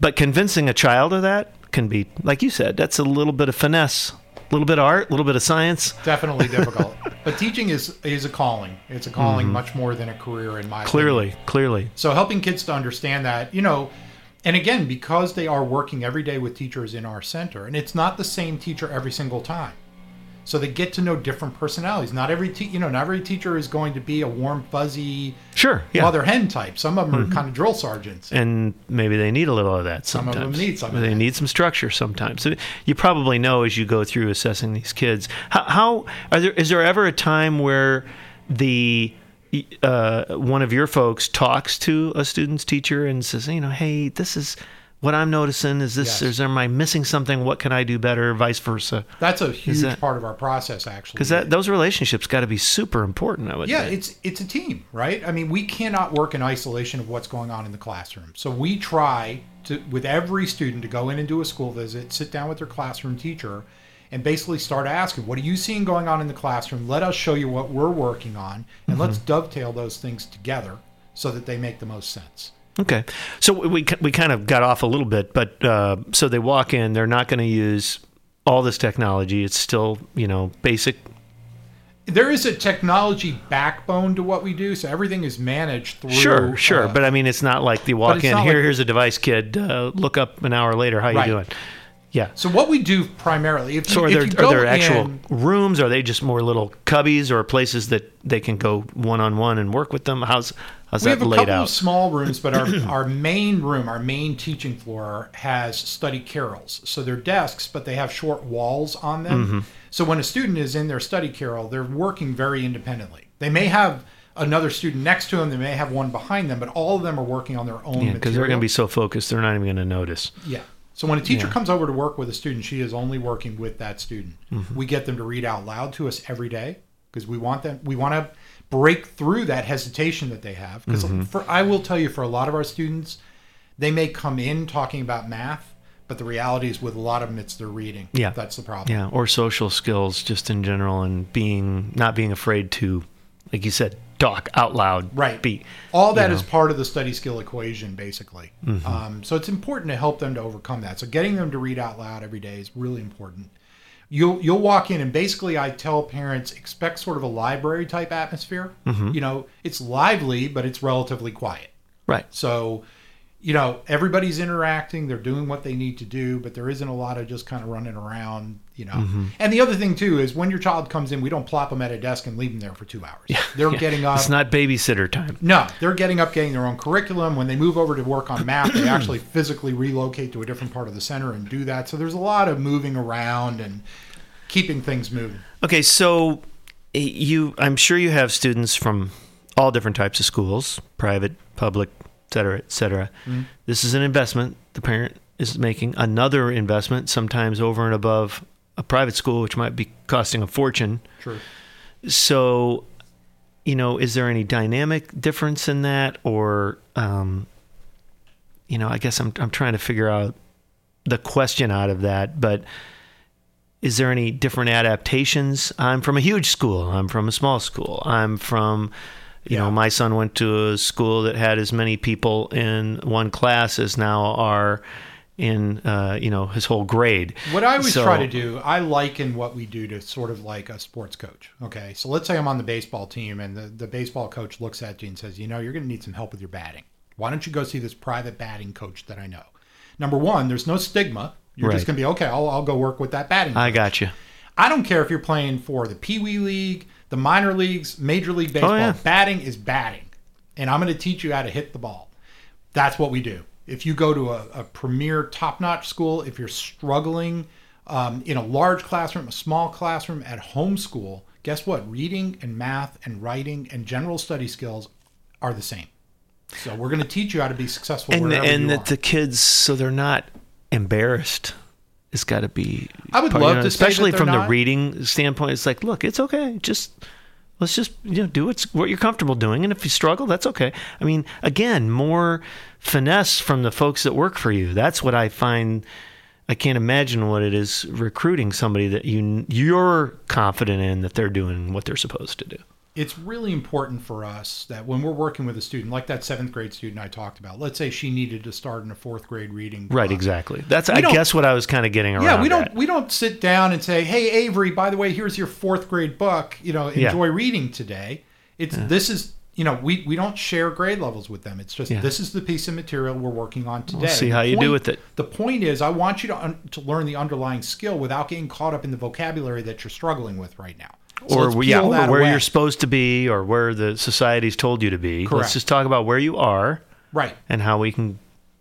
But convincing a child of that can be, like you said, that's a little bit of finesse, a little bit of art, a little bit of science. definitely difficult. But teaching is is a calling. It's a calling mhm. much more than a career in my opinion. Clearly, clearly. So helping kids to understand that, you know, and again, because they are working every day with teachers in our center, and it's not the same teacher every single time. So they get to know different personalities. Not every te- you know, not every teacher is going to be a warm, fuzzy Sure. Yeah. mother hen type. Some of them are kind of drill sergeants. and maybe they need a little of that Sometimes. Some of them need some of They need some structure sometimes. So you probably know as you go through assessing these kids. How, how are there? Is there ever a time where the uh, one of your folks talks to a student's teacher and says, you know, hey, this is what I'm noticing. Is this? Yes. Is am I missing something? What can I do better? Vice versa. That's a huge that- part of our process, actually. Because that those relationships got to be super important. I would. Yeah, think. it's it's a team, right? I mean, we cannot work in isolation of what's going on in the classroom. So we try to with every student to go in and do a school visit, sit down with their classroom teacher and basically start asking, what are you seeing going on in the classroom? Let us show you what we're working on and mm-hmm. let's dovetail those things together so that they make the most sense. Okay, so we we kind of got off a little bit, but uh, so they walk in, they're not going to use all this technology. It's still you know basic. There is a technology backbone to what we do, so everything is managed through Sure, sure, uh, but I mean it's not like you walk in here. like- here's a device, kid. Uh, look up an hour later. How you doing? Yeah. so what we do primarily, if you, So are if there you are there actual in- rooms? Are they just more little cubbies or places that they can go one on one and work with them? How's how's that laid out? We have a couple out? of small rooms, but our, our main room, our main teaching floor, has study carrels. So they're desks, but they have short walls on them. Mm-hmm. So when a student is in their study carrel, they're working very independently. They may have another student next to them, they may have one behind them, but all of them are working on their own. Yeah, because they're going to be so focused, they're not even going to notice. Yeah. So when a teacher Yeah. comes over to work with a student, she is only working with that student. Mm-hmm. We get them to read out loud to us every day because we want them. We want to break through that hesitation that they have. Because Mm-hmm. for I will tell you, for a lot of our students, they may come in talking about math, but the reality is with a lot of them, it's their reading. Yeah. that's the problem. Yeah, or social skills just in general, and being not being afraid to, like you said, talk out loud. Right. Be All that you know. Mm-hmm. part of the study skill equation, basically. Um, so it's important to help them to overcome that. So getting them to read out loud every day is really important. You'll you'll walk in and basically I tell parents expect sort of a library type atmosphere. Mm-hmm. You know, it's lively, but it's relatively quiet. right. So, you know, everybody's interacting, they're doing what they need to do, but there isn't a lot of just kind of running around, you know. Mm-hmm. And the other thing too is when your child comes in, we don't plop them at a desk and leave them there for two hours. They're getting up. It's not babysitter time. No, they're getting up, getting their own curriculum. When they move over to work on math, they actually physically relocate to a different part of the center and do that. So there's a lot of moving around and keeping things moving. Okay, so eh, you, I'm sure you have students from all different types of schools, private, public, cetera, et cetera. Mm-hmm. This is an investment. The parent is making another investment, sometimes over and above a private school, which might be costing a fortune. True. So, you know, is there any dynamic difference in that, or, um, you know, I guess I'm I'm trying to figure out the question out of that, but is there any different adaptations? I'm from a huge school. I'm from a small school. I'm from, you know, my son went to a school that had as many people in one class as now are in uh, you know his whole grade. What I always So- try to do, I liken what we do to sort of like a sports coach. Okay. So let's say I'm on the baseball team and the, the baseball coach looks at you and says, you know, you're going to need some help with your batting. Why don't you go see this private batting coach that I know? Number one, there's no stigma. You're just going to be, okay, I'll, I'll go work with that batting I got you. I don't care if you're playing for the Pee Wee League, the minor leagues, Major League Baseball. Oh, yeah. Batting is batting. And I'm going to teach you how to hit the ball. That's what we do. If you go to a, a premier top notch school, if you're struggling um, in a large classroom, a small classroom, at home school, guess what? Reading and math and writing and general study skills are the same. So we're going to teach you how to be successful And wherever and that the kids so they're not embarrassed. It's got to be. I would part- love know, to especially from the reading standpoint. It's like, look, it's okay. Just let's just you know do what's, what you're comfortable doing, and if you struggle, that's okay. I mean, again, more finesse from the folks that work for you. That's what I find. I can't imagine what it is recruiting somebody that you you're confident in that they're doing what they're supposed to do. It's really important for us that when we're working with a student, like that seventh grade student I talked about, let's say she needed to start in a fourth grade reading. Right, exactly. That's We I guess what I was kind of getting around. Yeah, we don't at. we don't sit down and say, "Hey, Avery, by the way, here's your fourth grade book. You know, Yeah. enjoy reading today." It's this is you know we we don't share grade levels with them. It's just Yeah. this is the piece of material we're working on today. see The how you do with it. The point is, I want you to un- to learn the underlying skill without getting caught up in the vocabulary that you're struggling with right now. So or yeah, that where away. you're supposed to be, or where the society's told you to be. Correct. Let's just talk about where you are right. and how we can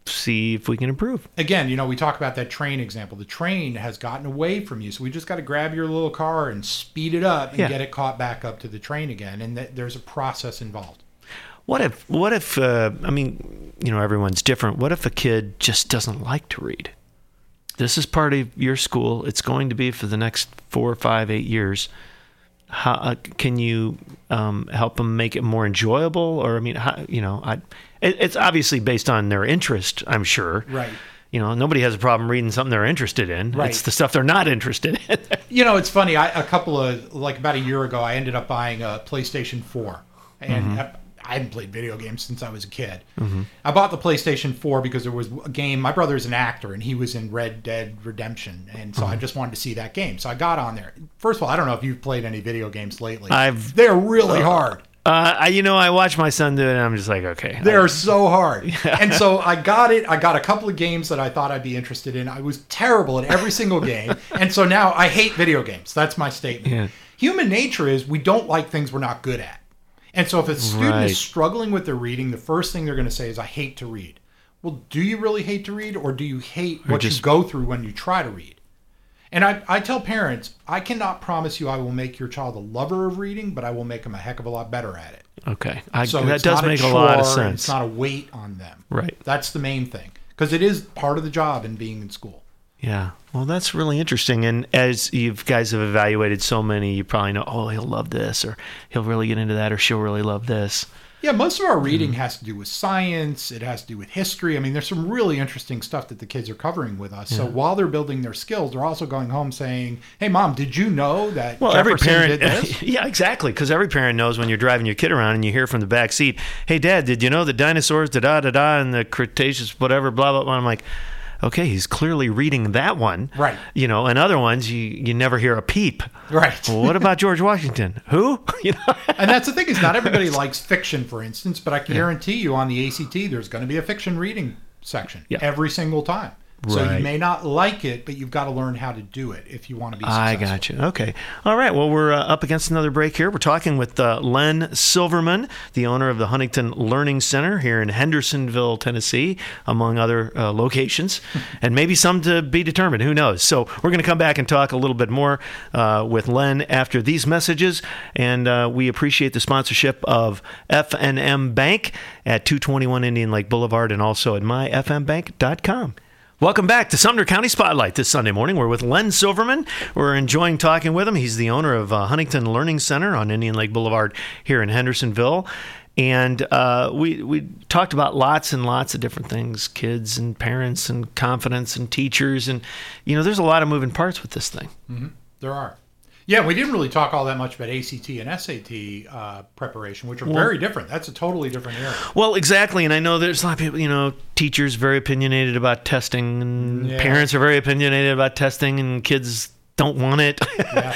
see if we can improve. again, you know, we talk about that train example. The train has gotten away from you, so we just got to grab your little car and speed it up and Yeah. get it caught back up to the train again. And that there's a process involved. What if? What if? Uh, I mean, you know, everyone's different. What if a kid just doesn't like to read? This is part of your school. It's going to be for the next four, five, eight years. How uh, can you um, help them make it more enjoyable? Or I mean, how, you know, I, it, it's obviously based on their interest. I'm sure. Right. You know, nobody has a problem reading something they're interested in. Right. It's the stuff they're not interested in. You know, it's funny. I, a couple of like about a year ago, I ended up buying a PlayStation Four, and I, I hadn't played video games since I was a kid. Mm-hmm. I bought the PlayStation Four because there was a game. My brother's an actor, and he was in Red Dead Redemption, and so I mm-hmm. just wanted to see that game. So I got on there. First of all, I don't know if you've played any video games lately. I've- They're really uh, hard. uh, I, you know, I watch my son do it, and I'm just like, okay. They're so hard. And so I got it. I got a couple of games that I thought I'd be interested in. I was terrible at every single game. And so now I hate video games. That's my statement. Yeah. Human nature is we don't like things we're not good at. And so if a student Right. is struggling with their reading, the first thing they're going to say is, I hate to read. Well, do you really hate to read or do you hate what just- you go through when you try to read? And I, I tell parents, I cannot promise you I will make your child a lover of reading, but I will make them a heck of a lot better at it. okay. I, So that does make a, chore, lot of sense. It's not a weight on them. Right. That's the main thing because it is part of the job in being in school. Yeah. Well, that's really interesting. And as you guys have evaluated so many, you probably know, oh, he'll love this, or he'll really get into that, or she'll really love this. Yeah, most of our reading Mm-hmm. has to do with science. It has to do with history. I mean, there's some really interesting stuff that the kids are covering with us. So while they're building their skills, they're also going home saying, "Hey, mom, did you know that Well, every parent, did this?" yeah, exactly. Because every parent knows when you're driving your kid around and you hear from the back seat, "Hey, Dad, did you know the dinosaurs da da da da and the Cretaceous whatever blah blah blah?" I'm like, okay, he's clearly reading that one, Right. You know, and other ones you you never hear a peep. Right. Well, what about George Washington? Who? You know. and that's the thing is not everybody likes fiction, for instance, but I can guarantee you on the ACT there's going to be a fiction reading section Yeah. every single time. So you may not like it, but you've got to learn how to do it if you want to be successful. I got you. Okay. All right. Well, we're uh, up against another break here. We're talking with uh, Len Silverman, the owner of the Huntington Learning Center here in Hendersonville, Tennessee, among other uh, locations, and maybe some to be determined. Who knows? So we're going to come back and talk a little bit more uh, with Len after these messages, and uh, we appreciate the sponsorship of F&M Bank at 221 Indian Lake Boulevard and also at myfmbank.com. Welcome back to Sumner County Spotlight this Sunday morning. We're with Len Silverman. We're enjoying talking with him. He's the owner of uh, Huntington Learning Center on Indian Lake Boulevard here in Hendersonville. And uh, we, we talked about lots and lots of different things kids and parents and confidence and teachers. And, you know, there's a lot of moving parts with this thing. There are. Yeah, we didn't really talk all that much about ACT and SAT uh, preparation, which are very different. That's a totally different area. Well, exactly, and I know there's a lot of people. You know, teachers very opinionated about testing, and Yeah. parents are very opinionated about testing, and kids don't want it.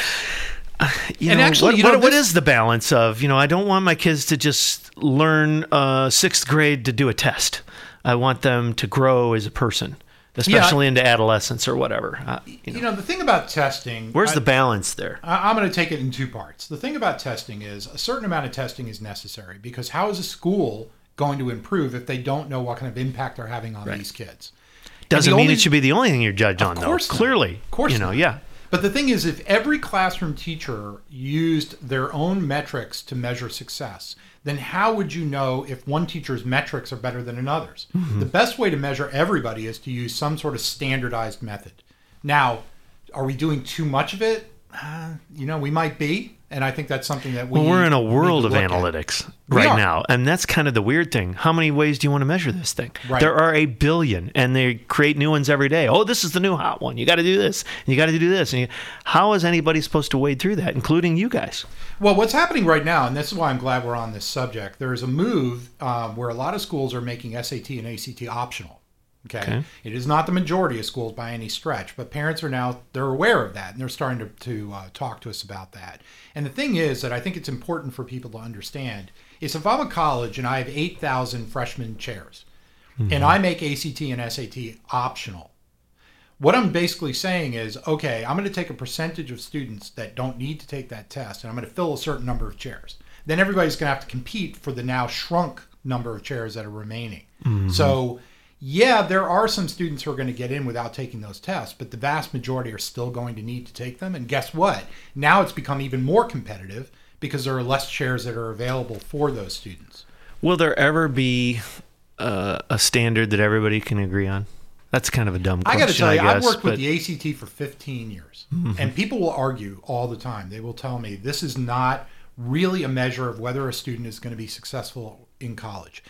Yeah. you And know, actually, what, you know, what- what is the balance of? You know, I don't want my kids to just learn uh, sixth grade to do a test. I want them to grow as a person, especially into adolescence or whatever. Uh, you know, You know, the thing about testing. where's I- the balance there? I- I'm going to take it in two parts. The thing about testing is a certain amount of testing is necessary because how is a school going to improve if they don't know what kind of impact they're having on these kids? Doesn't the mean only- it should be the only thing you're judged on, though. Of course not. Clearly, Of course you know, not. yeah. But the thing is, if every classroom teacher used their own metrics to measure success, then how would you know if one teacher's metrics are better than another's? Mm-hmm. The best way to measure everybody is to use some sort of standardized method. Now, are we doing too much of it? Uh, you know, we might be, and I think that's something that we. Well, we're in a world of look at. analytics right now, and that's kind of the weird thing. How many ways do you want to measure this thing? Right. There are a billion, and they create new ones every day. Oh, this is the new hot one. You got to do this. and You got to do this. And you, how is anybody supposed to wade through that, including you guys? Well, what's happening right now, and this is why I'm glad we're on this subject, there is a move um, where a lot of schools are making SAT and ACT optional. Okay? Okay. It is not the majority of schools by any stretch, but parents are now they're aware of that and they're starting to, to uh, talk to us about that. And the thing is that I think it's important for people to understand is if I'm a college and I have 8,000 freshman chairs and I make ACT and SAT optional, what I'm basically saying is, okay, I'm going to take a percentage of students that don't need to take that test, and I'm going to fill a certain number of chairs. Then everybody's going to have to compete for the now shrunk number of chairs that are remaining. So, yeah, there are some students who are going to get in without taking those tests, but the vast majority are still going to need to take them. And guess what? Now it's become even more competitive because there are less chairs that are available for those students. Will there ever be uh, a standard that everybody can agree on? That's kind of a dumb question. I got to tell you, guess, I've worked with but- Mm-hmm. the ACT for 15 years, and people will argue all the time. They will tell me this is not really a measure of whether a student is going to be successful in college.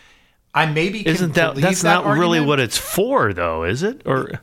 I maybe Isn't that that's that not really what it's for, though, is it? Or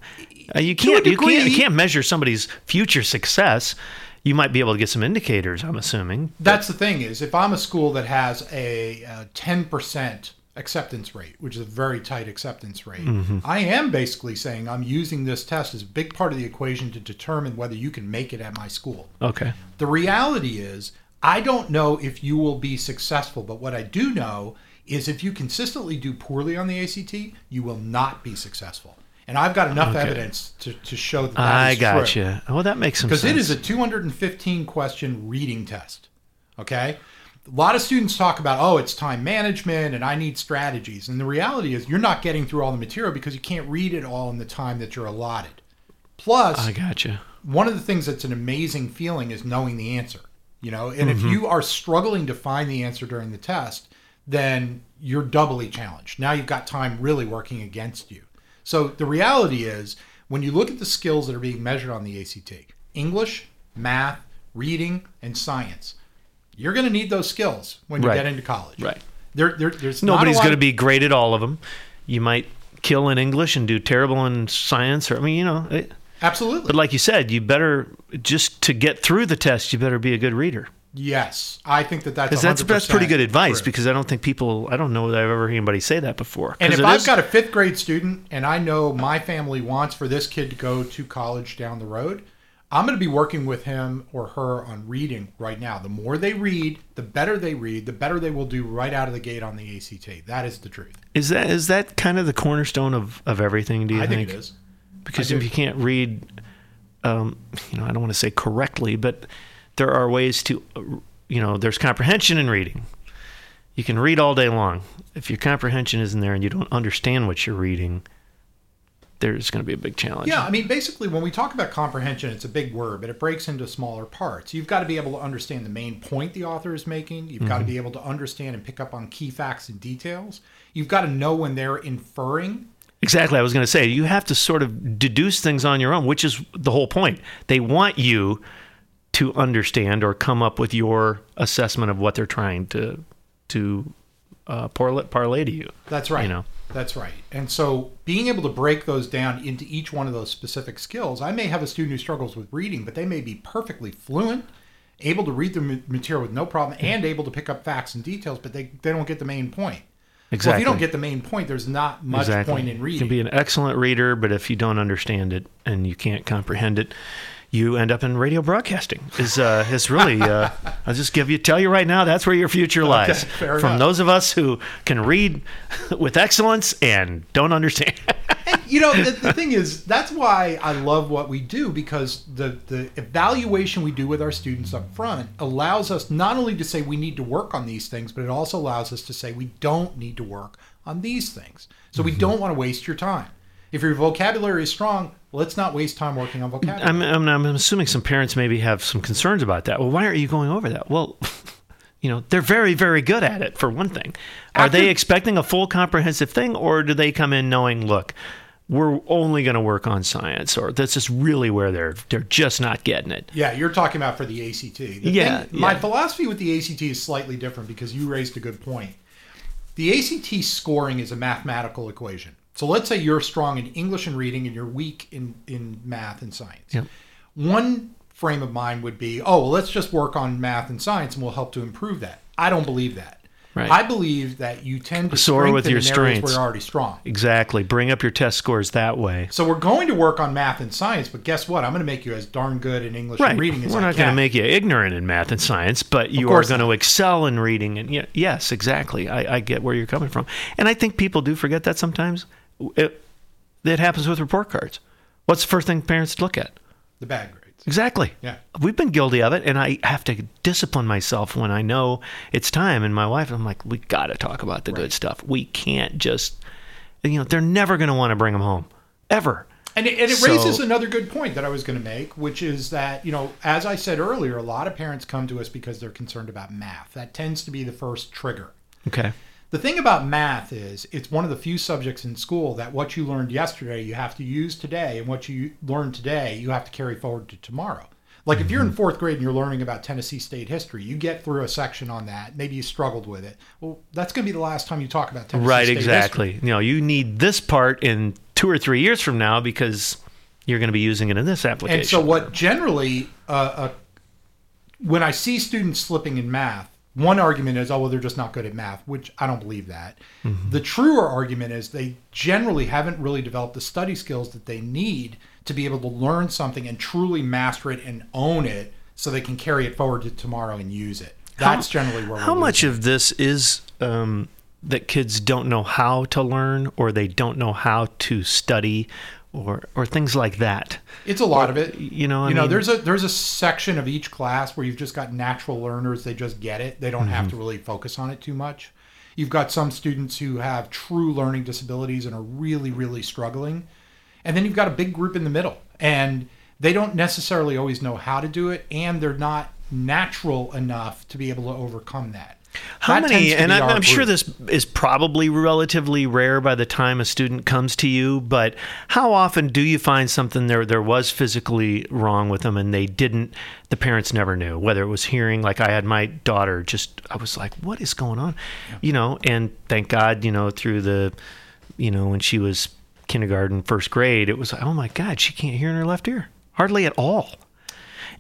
uh, you can't you can't you can't measure somebody's future success. You might be able to get some indicators. I'm assuming. That's the thing is, if I'm a school that has a, ten percent acceptance rate, which is a very tight acceptance rate, Mm-hmm. I am basically saying I'm using this test as a big part of the equation to determine whether you can make it at my school. Okay. The reality is, I don't know if you will be successful, but what I do know is if you consistently do poorly on the ACT, you will not be successful. And I've got enough Okay. evidence to, to show that that I is got true. you. Well, that makes some sense. Because it is a 215 question reading test. Okay? A lot of students talk about, oh, it's time management and I need strategies. And the reality is, you're not getting through all the material because you can't read it all in the time that you're allotted. Plus, I got you. one of the things that's an amazing feeling is knowing the answer you know and Mm-hmm. if you are struggling to find the answer during the test then you're doubly challenged now you've got time really working against you so the reality is when you look at the skills that are being measured on the act english math reading and science you're going to need those skills when you Right. get into college Right. there, there, there's Nobody's going to be great at all of them. You might kill in English and do terrible in science, or I mean, you know. It, absolutely but like you said, you better just to get through the test. You better be a good reader. Yes i think that that's Because that's that's pretty good advice. true. Because I don't think people. I don't know that I've ever heard anybody say that before. And if I've is- got a fifth grade student and I know my family wants for this kid to go to college down the road, I'm going to be working with him or her on reading right now. The more they read, the better they read, the better they will do right out of the gate on the ACT. That is the truth. is that is that kind of the cornerstone of of everything? Do you I think it is. Because if you can't read, um, you know, I don't want to say correctly, but there are ways to, uh, you know, there's comprehension in reading. You can read all day long. If your comprehension isn't there and you don't understand what you're reading, there's going to be a big challenge. Yeah, I mean, basically, when we talk about comprehension, it's a big word, but it breaks into smaller parts. You've got to be able to understand the main point the author is making. You've got to be able to understand and pick up on key facts and details. You've got to know when they're inferring Exactly. I was going to say you have to sort of deduce things on your own, which is the whole point. They want you to understand or come up with your assessment of what they're trying to to uh, parlay, parlay to you. That's right. You know. That's right. And so being able to break those down into each one of those specific skills, I may have a student who struggles with reading, but they may be perfectly fluent. able to read the material with no problem, and able to pick up facts and details, but they, they don't get the main point. Exactly. Well, if you don't get the main point, there's not much point in You reading. can be an excellent reader, but if you don't understand it and you can't comprehend it, you end up in radio broadcasting. Is uh, is really? Uh, I'll just give you tell you right now. That's where your future lies. fair From those of us who can read with excellence and don't understand. you know the, the thing is that's why i love what we do because the the evaluation we do with our students up front allows us not only to say we need to work on these things but it also allows us to say we don't need to work on these things so we don't want to waste your time if your vocabulary is strong let's not waste time working on vocabulary I'm, I'm, I'm assuming some parents maybe have some concerns about that. Well, why aren't you going over that? Well, you know, they're very, very good at it, for one thing. Are they expecting a full comprehensive thing, or do they come in knowing, look, we're only going to work on science, or this is really where they're they're just not getting it? Yeah, you're talking about for the ACT. The Yeah, thing- my philosophy with the ACT is slightly different because you raised a good point. The ACT scoring is a mathematical equation. So let's say you're strong in English and reading and you're weak in, in math and science. Yep. One frame of mind would be, oh, well, let's just work on math and science and we'll help to improve that. I don't believe that. Right. I believe that you tend to Soar with your strengths. where you're already strong. Exactly. Bring up your test scores that way. So we're going to work on math and science, but guess what? I'm going to make you as darn good in English Right. and reading as We're I not going to make you ignorant in math and science, but you are going not. to excel in reading. And yes, exactly. I, I get where you're coming from. And I think people do forget that sometimes. It, it happens with report cards. What's the first thing parents look at? the bad grades. Exactly. Yeah. We've been guilty of it, and I have to discipline myself when I know it's time. And my wife, I'm like, we got to talk about the good stuff. We can't just, you know, they're never going to want to bring them home, ever. And it, and it So- raises another good point that I was going to make, which is that, you know, as I said earlier, a lot of parents come to us because they're concerned about math. That tends to be the first trigger. Okay. The thing about math is it's one of the few subjects in school that what you learned yesterday you have to use today, and what you learned today you have to carry forward to tomorrow. Like if you're Mm-hmm. in fourth grade and you're learning about Tennessee state history, you get through a section on that. Maybe you struggled with it. Well, that's going to be the last time you talk about Tennessee Right, state exactly. history. You know, you need this part in two or three years from now because you're going to be using it in this application. And so, what generally, uh, uh, when I see students slipping in math, one argument is, oh, well, they're just not good at math, which I don't believe that. The truer argument is they generally haven't really developed the study skills that they need to be able to learn something and truly master it and own it so they can carry it forward to tomorrow and use it. That's generally where How much of this is um, that kids don't know how to learn, or they don't know how to study, or or things like that? It's a lot of it. you know, I you know, mean- there's a there's a section of each class where you've just got natural learners. They just get it. They don't have to Mm-hmm. really focus on it too much. You've got some students who have true learning disabilities and are really really struggling, and then you've got a big group in the middle, and they don't necessarily always know how to do it, and they're not natural enough to be able to overcome that. How That many? And I'm, I'm sure this is probably relatively rare by the time a student comes to you. But how often do you find something there there was physically wrong with them and they didn't? The parents never knew whether it was hearing. Like I had my daughter. Just I was like, what is going on? You know. And thank God, you know, through the, you know, when she was kindergarten, first grade, it was like, oh my God, she can't hear in her left ear hardly at all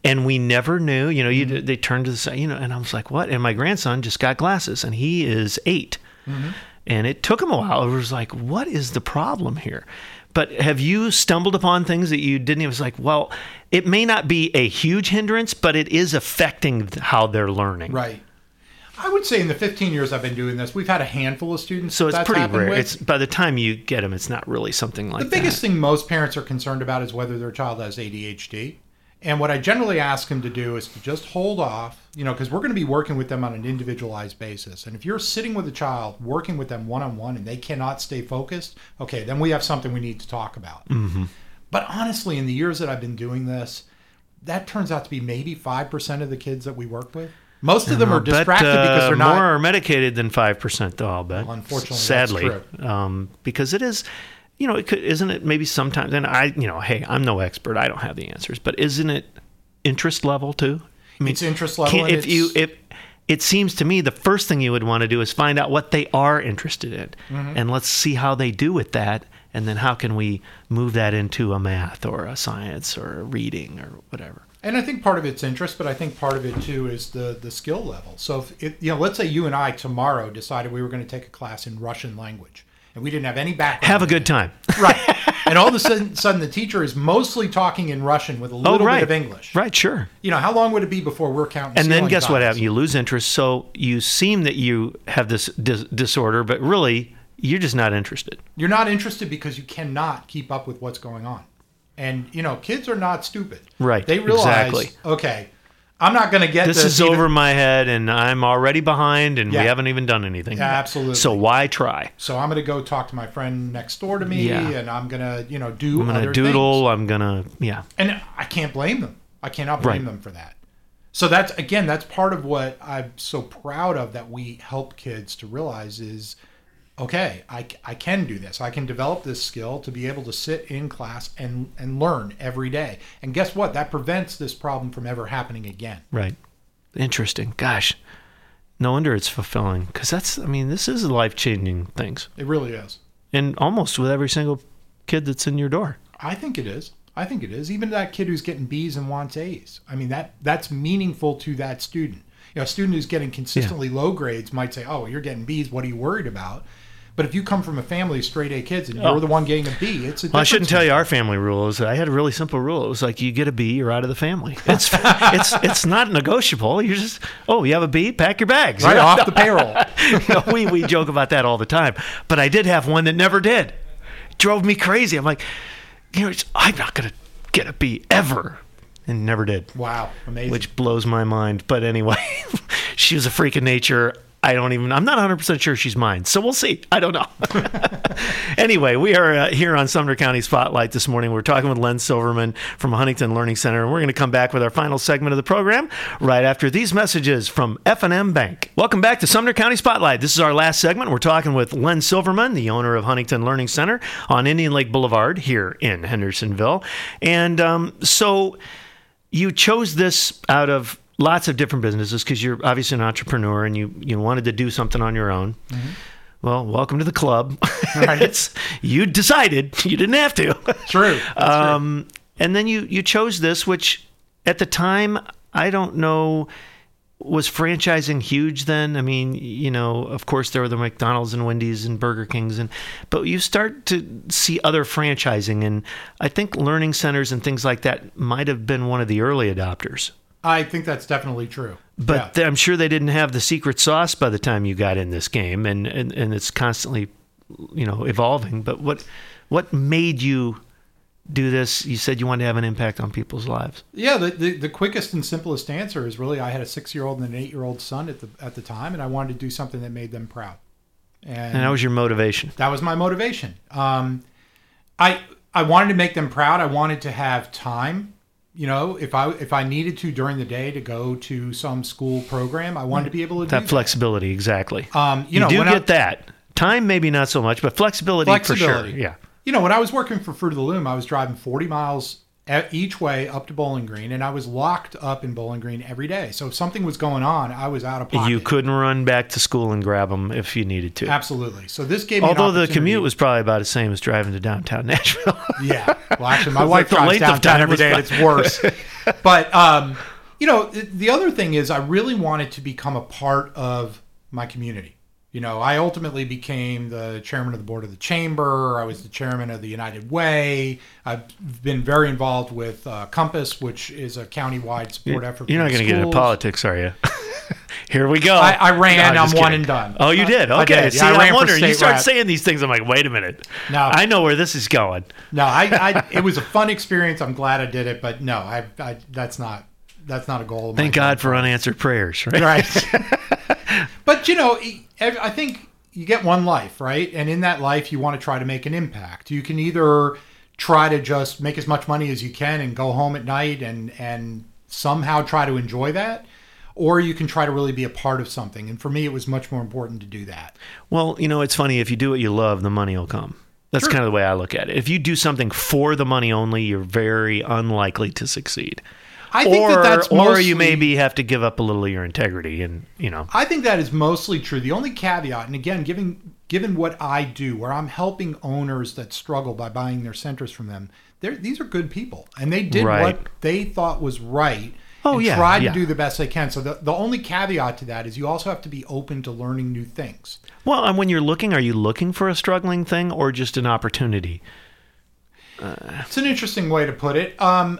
and we never knew. You know, you Mm-hmm. they turned to the side, you know, and I was like, "What?" And my grandson just got glasses, and he is 8 Mm-hmm. and it took him a while. It was like, "What is the problem here?" But have you stumbled upon things that you didn't? It was like, well, it may not be a huge hindrance, but it is affecting how they're learning. right. I would say in the 15 years I've been doing this, we've had a handful of students. So it's pretty rare. with. It's by the time you get them, it's not really something like The biggest that. thing most parents are concerned about is whether their child has ADHD. And what I generally ask them to do is to just hold off, you know, because we're going to be working with them on an individualized basis. And if you're sitting with a child, working with them one on one, and they cannot stay focused, okay, then we have something we need to talk about. Mm-hmm. But honestly, in the years that I've been doing this, that turns out to be maybe 5% of the kids that we work with. Most of them are bet, distracted because uh, they're not. more are medicated than five percent, though. I'll bet. Well, unfortunately, sadly. Um, because it is, you know, it could, isn't it? Maybe sometimes, and I, you know, hey, I'm no expert. I don't have the answers, but isn't it interest level too? I mean, It's interest level. if you if it seems to me the first thing you would want to do is find out what they are interested in, Mm-hmm. and let's see how they do with that, and then how can we move that into a math or a science or a reading or whatever. And I think part of it's interest, but I think part of it too is the the skill level. So if it, you know, let's say you and I tomorrow decided we were going to take a class in Russian language, and we didn't have any background. Have a good time. right? And all of a sudden, sudden, the teacher is mostly talking in Russian with a oh, little oh, right. bit of English. Right, sure. You know, how long would it be before we're counting? And then guess what happens? You lose interest. So you seem that you have this dis- disorder, but really you're just not interested. You're not interested because you cannot keep up with what's going on. And you know, kids are not stupid. Right, They realize, exactly. okay, I'm not going to get This this, is even- over my head, and I'm already behind, and Yeah. we haven't even done anything. Yeah, yet. absolutely. So why try? So I'm going to go talk to my friend next door to me, Yeah. and I'm going to, you know, do I'm gonna doodle. things. I'm gonna yeah. And I can't blame them. I cannot blame Right. them for that. So that's again, that's part of what I'm so proud of that we help kids to realize is, okay, I, I can do this. I can develop this skill to be able to sit in class and and learn every day. And guess what? That prevents this problem from ever happening again. Right. Interesting. Gosh. No wonder it's fulfilling because that's. I mean, this is life changing things, It really is. and almost with every single kid that's in your door. I think it is. I think it is. Even that kid who's getting B's and wants A's. I mean that that's meaningful to that student. You know, a student who's getting consistently low grades might say, "Oh, you're getting B's. What are you worried about?" But if you come from a family of straight A kids and Oh. you're the one getting a B, it's a Well, I shouldn't tell you our family rule is I had a really simple rule. It was like you get a B, you're out of the family. It's it's it's not negotiable. You're just oh, you have a B, pack your bags. right off the payroll. Know, we we joke about that all the time. But I did have one that never did. It Drove me crazy. I'm like, you know, I'm not gonna get a B ever, and never did. Wow, amazing. Which blows my mind. But anyway, she was a freak of nature. I don't even. I'm not 100 percent sure she's mine. So we'll see. I don't know. anyway, we are uh, here on Sumner County Spotlight this morning. We're talking with Len Silverman from Huntington Learning Center, and we're going to come back with our final segment of the program right after these messages from F&M Bank. Welcome back to Sumner County Spotlight. This is our last segment. We're talking with Len Silverman, the owner of Huntington Learning Center on Indian Lake Boulevard here in Hendersonville, and um, so you chose this out of lots of different businesses because you're obviously an entrepreneur and you you wanted to do something on your own. Well, welcome to the club. Right. it's you decided you didn't have to. true. True. Um, and then you you chose this, which at the time I don't know was franchising huge then. I mean, you know, of course there were the McDonald's and Wendy's and Burger Kings and but you start to see other franchising and I think learning centers and things like that might have been one of the early adopters. I think that's definitely true. But Yeah. I'm sure they didn't have the secret sauce by the time you got in this game, and, and, and it's constantly, you know, evolving. But what what made you do this? You said you wanted to have an impact on people's lives. Yeah, the, the, the quickest and simplest answer is really I had a six year old and an eight year old son at the at the time, and I wanted to do something that made them proud. And, And that was your motivation. that was my motivation. Um, I I wanted to make them proud. I wanted to have time. You know, if I if I needed to during the day to go to some school program, I wanted to be able to do That flexibility, exactly. Um, you, you know, do get I, that. Time, maybe not so much, but flexibility, flexibility. for sure. Yeah. You know, when I was working for Fruit of the Loom, I was driving 40 miles each way up to Bowling Green, and I was locked up in Bowling Green every day. So if something was going on, I was out of pocket. You couldn't run back to school and grab them if you needed to. absolutely. So this gave Although the commute was probably about the same as driving to downtown Nashville. Yeah. Well, actually, my Like wife the drives downtown time every and it's worse. but um, you know, the other thing is, I really wanted to become a part of my community. You know, I ultimately became the chairman of the board of the chamber. I was the chairman of the United Way. I've been very involved with uh, Compass, which is a county-wide support effort. You're not going to get into politics, are you? Here we go. I, I ran. No, I'm just one and done. Oh, you did? I Okay. did. See, Yeah, I I'm wondering. You start rep. saying these things. I'm like, wait a minute. No. I know where this is going. No, I, I. It was a fun experience. I'm glad I did it, but no, I. I that's not. That's not a goal. of Thank. God for unanswered prayers, right? right but you know i think you get one life right and in that life you want to try to make an impact you can either try to just make as much money as you can and go home at night and and somehow try to enjoy that or you can try to really be a part of something and for me it was much more important to do that Well, you know, it's funny. If you do what you love, the money will come. That's Sure. kind of the way I look at it. If you do something for the money only, you're very unlikely to succeed. I think or, that that's or mostly, you maybe have to give up a little of your integrity, and you know, I think that is mostly true. The only caveat, and again, given given what I do, where I'm helping owners that struggle by buying their centers from them, they're, these are good people, and they did Right. what they thought was right. Oh, and yeah, tried yeah. to do the best they can. So the, the only caveat to that is you also have to be open to learning new things. Well, and when you're looking, are you looking for a struggling thing or just an opportunity? It's an interesting way to put it. Um,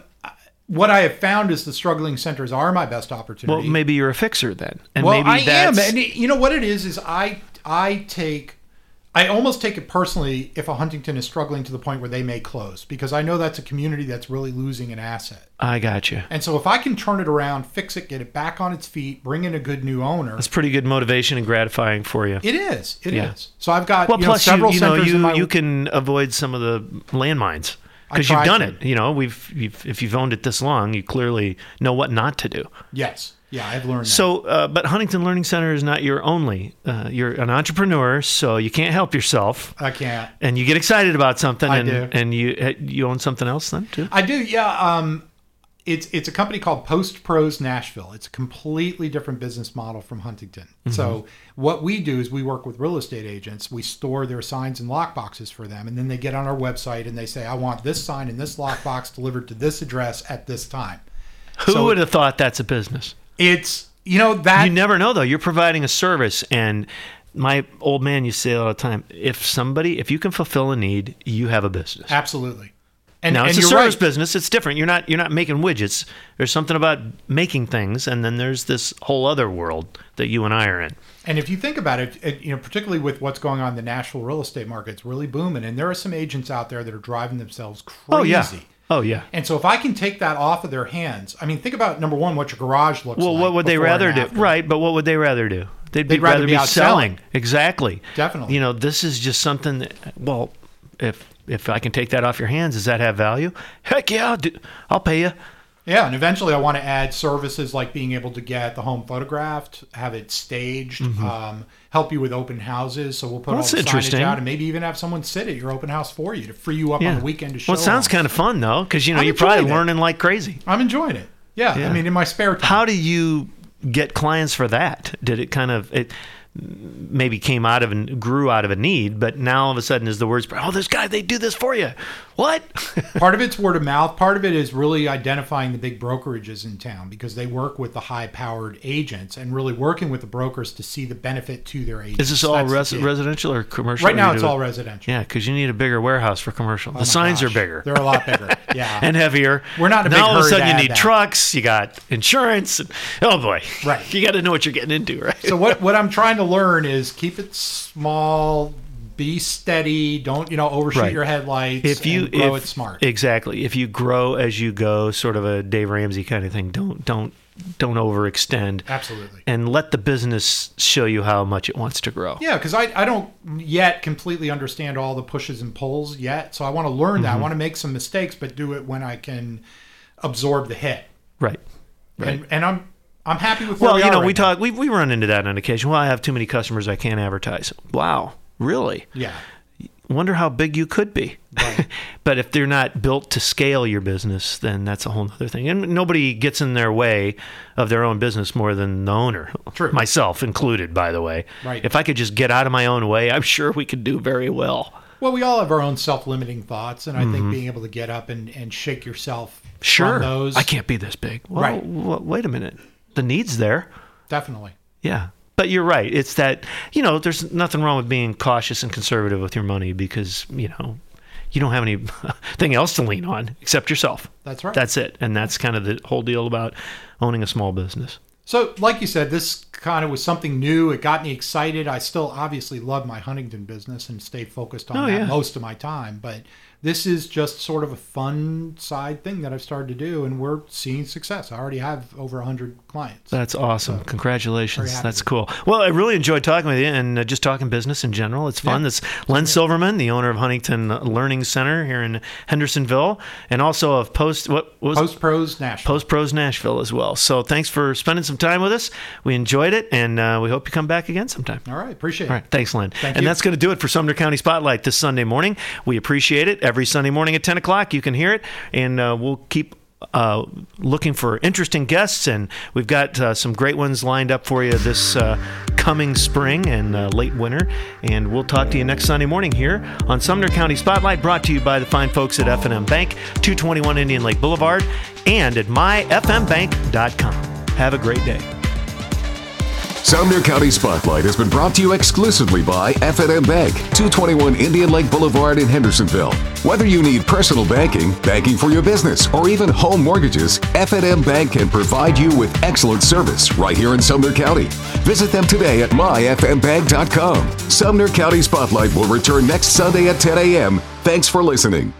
what I have found is the struggling centers are my best opportunity. Well, maybe you're a fixer then, and well, maybe I am, and you know what it is is I I take I almost take it personally if a Huntington is struggling to the point where they may close because I know that's a community that's really losing an asset. I got you. And so if I can turn it around, fix it, get it back on its feet, bring in a good new owner, That's pretty good motivation and gratifying for you. it is. It is. Yeah. So I've got Well, you know, plus you, several you know centers you in my you can avoid some of the landmines because you've done to. it. You know, we've you've, if you've owned it this long, you clearly know what not to do. Yes. Yeah, I've learned that. So, uh, but Huntington Learning Center is not your only. Uh, you're an entrepreneur, so you can't help yourself, I can't. and you get excited about something, I and do. and you uh, you own something else then too. I do, yeah. Um, it's it's a company called Post Pros Nashville. It's a completely different business model from Huntington. Mm-hmm. So what we do is we work with real estate agents. We store their signs and lock boxes for them, and then they get on our website and they say, "I want this sign and this lock box delivered to this address at this time." Who So- would have thought that's a business? It's you know that you never know though. You're providing a service, and my old man used to say all the time: if somebody, if you can fulfill a need, you have a business. absolutely. And, now and it's a service right. business. It's different. You're not you're not making widgets. There's something about making things, and then there's this whole other world that you and I are in. And if you think about it, it, you know, particularly with what's going on in the national real estate market, it's really booming. And there are some agents out there that are driving themselves crazy. Oh yeah. Oh yeah. And so if I can take that off of their hands, I mean, think about number one, what your garage looks Well, like. Well, what would they rather do? Right, but what would they rather do? They'd, They'd rather be out selling. Exactly. Definitely. You know, this is just something. That, well, if if I can take that off your hands, does that have value? Heck yeah, I'll, do, I'll pay you. Yeah, and eventually I want to add services like being able to get the home photographed, have it staged, um, help you with open houses. So we'll put Mm-hmm. Well, all the signage out, and maybe even have someone sit at your open house for you to free you up on the weekend to show. Well, it sounds kind of fun though, because you know I'm you're probably it. learning like crazy. I'm enjoying it. Yeah, Yeah. I mean, in my spare time. How do you get clients for that? Did it kind of it maybe came out of and grew out of a need, but now all of a sudden is the words, oh, this guy they do this for you. What? part of it's word of mouth. Part of it is really identifying the big brokerages in town because they work with the high-powered agents and really working with the brokers to see the benefit to their agents. is this all res- residential or commercial? Right now, it's all it- residential. Yeah, because you need a bigger warehouse for commercial. Oh the Oh my signs are bigger. They're a lot bigger. Yeah. and heavier. We're not a now all of a sudden you need that. trucks. You got insurance. And, oh boy, Right. You got to know what you're getting into, right? so what what I'm trying to learn is keep it small, be steady, don't you know overshoot Right. your headlights. if you grow if, it smart. exactly if you grow as you go sort of a dave ramsey kind of thing don't don't don't overextend Absolutely. and let the business show you how much it wants to grow Yeah, because I, I don't yet completely understand all the pushes and pulls yet. So I want to learn Mm-hmm. that. I want to make some mistakes, but do it when I can absorb the hit. right And, and I'm I'm happy with where well we you know right we now. talk we, we run into that on occasion well i have too many customers i can't advertise wow really Yeah. wonder how big you could be. Right. but if they're not built to scale your business, then that's a whole other thing. And nobody gets in their way of their own business more than the owner. True. Myself included, by the way. Right. If I could just get out of my own way, I'm sure we could do very well. Well, we all have our own self-limiting thoughts, and I think being able to get up and, and shake yourself Mm-hmm. Sure. those, I can't be this big. Well, Right. w- wait a minute. The need's there. definitely. Yeah. But you're right. It's that, you know, there's nothing wrong with being cautious and conservative with your money because, you know, you don't have anything else to lean on except yourself. That's right. That's it. And that's kind of the whole deal about owning a small business. So, like you said, this kind of was something new. It got me excited. I still obviously love my Huntington business and stay focused on Oh, that yeah. most of my time. But this is just sort of a fun side thing that I've started to do, and we're seeing success. I already have over 100 clients. That's awesome. very Congratulations. That's cool. Well, I really enjoyed talking with you and uh, just talking business in general. It's fun. Yeah. That's Len Silverman, the owner of Huntington Learning Center here in Hendersonville, and also of Post, what, what was Post Pros Nashville. Post Pros Nashville as well. So thanks for spending some time with us. We enjoyed it, and uh, we hope you come back again sometime. All right, appreciate it. right, thanks, Len. Thank and you. that's going to do it for Sumner County Spotlight this Sunday morning. We appreciate it. Every Sunday morning at 10 o'clock, you can hear it, and uh, we'll keep uh, looking for interesting guests, and we've got uh, some great ones lined up for you this uh, coming spring and uh, late winter. And we'll talk to you next Sunday morning here on Sumner County Spotlight, brought to you by the fine folks at F&M Bank, 221 Indian Lake Boulevard, and at myfmbank.com. Have a great day. Sumner County Spotlight has been brought to you exclusively by F&M Bank, 221 Indian Lake Boulevard in Hendersonville. Whether you need personal banking, banking for your business, or even home mortgages, F&M Bank can provide you with excellent service right here in Sumner County. Visit them today at myfmbank.com. Sumner County Spotlight will return next Sunday at 10 a.m. Thanks for listening.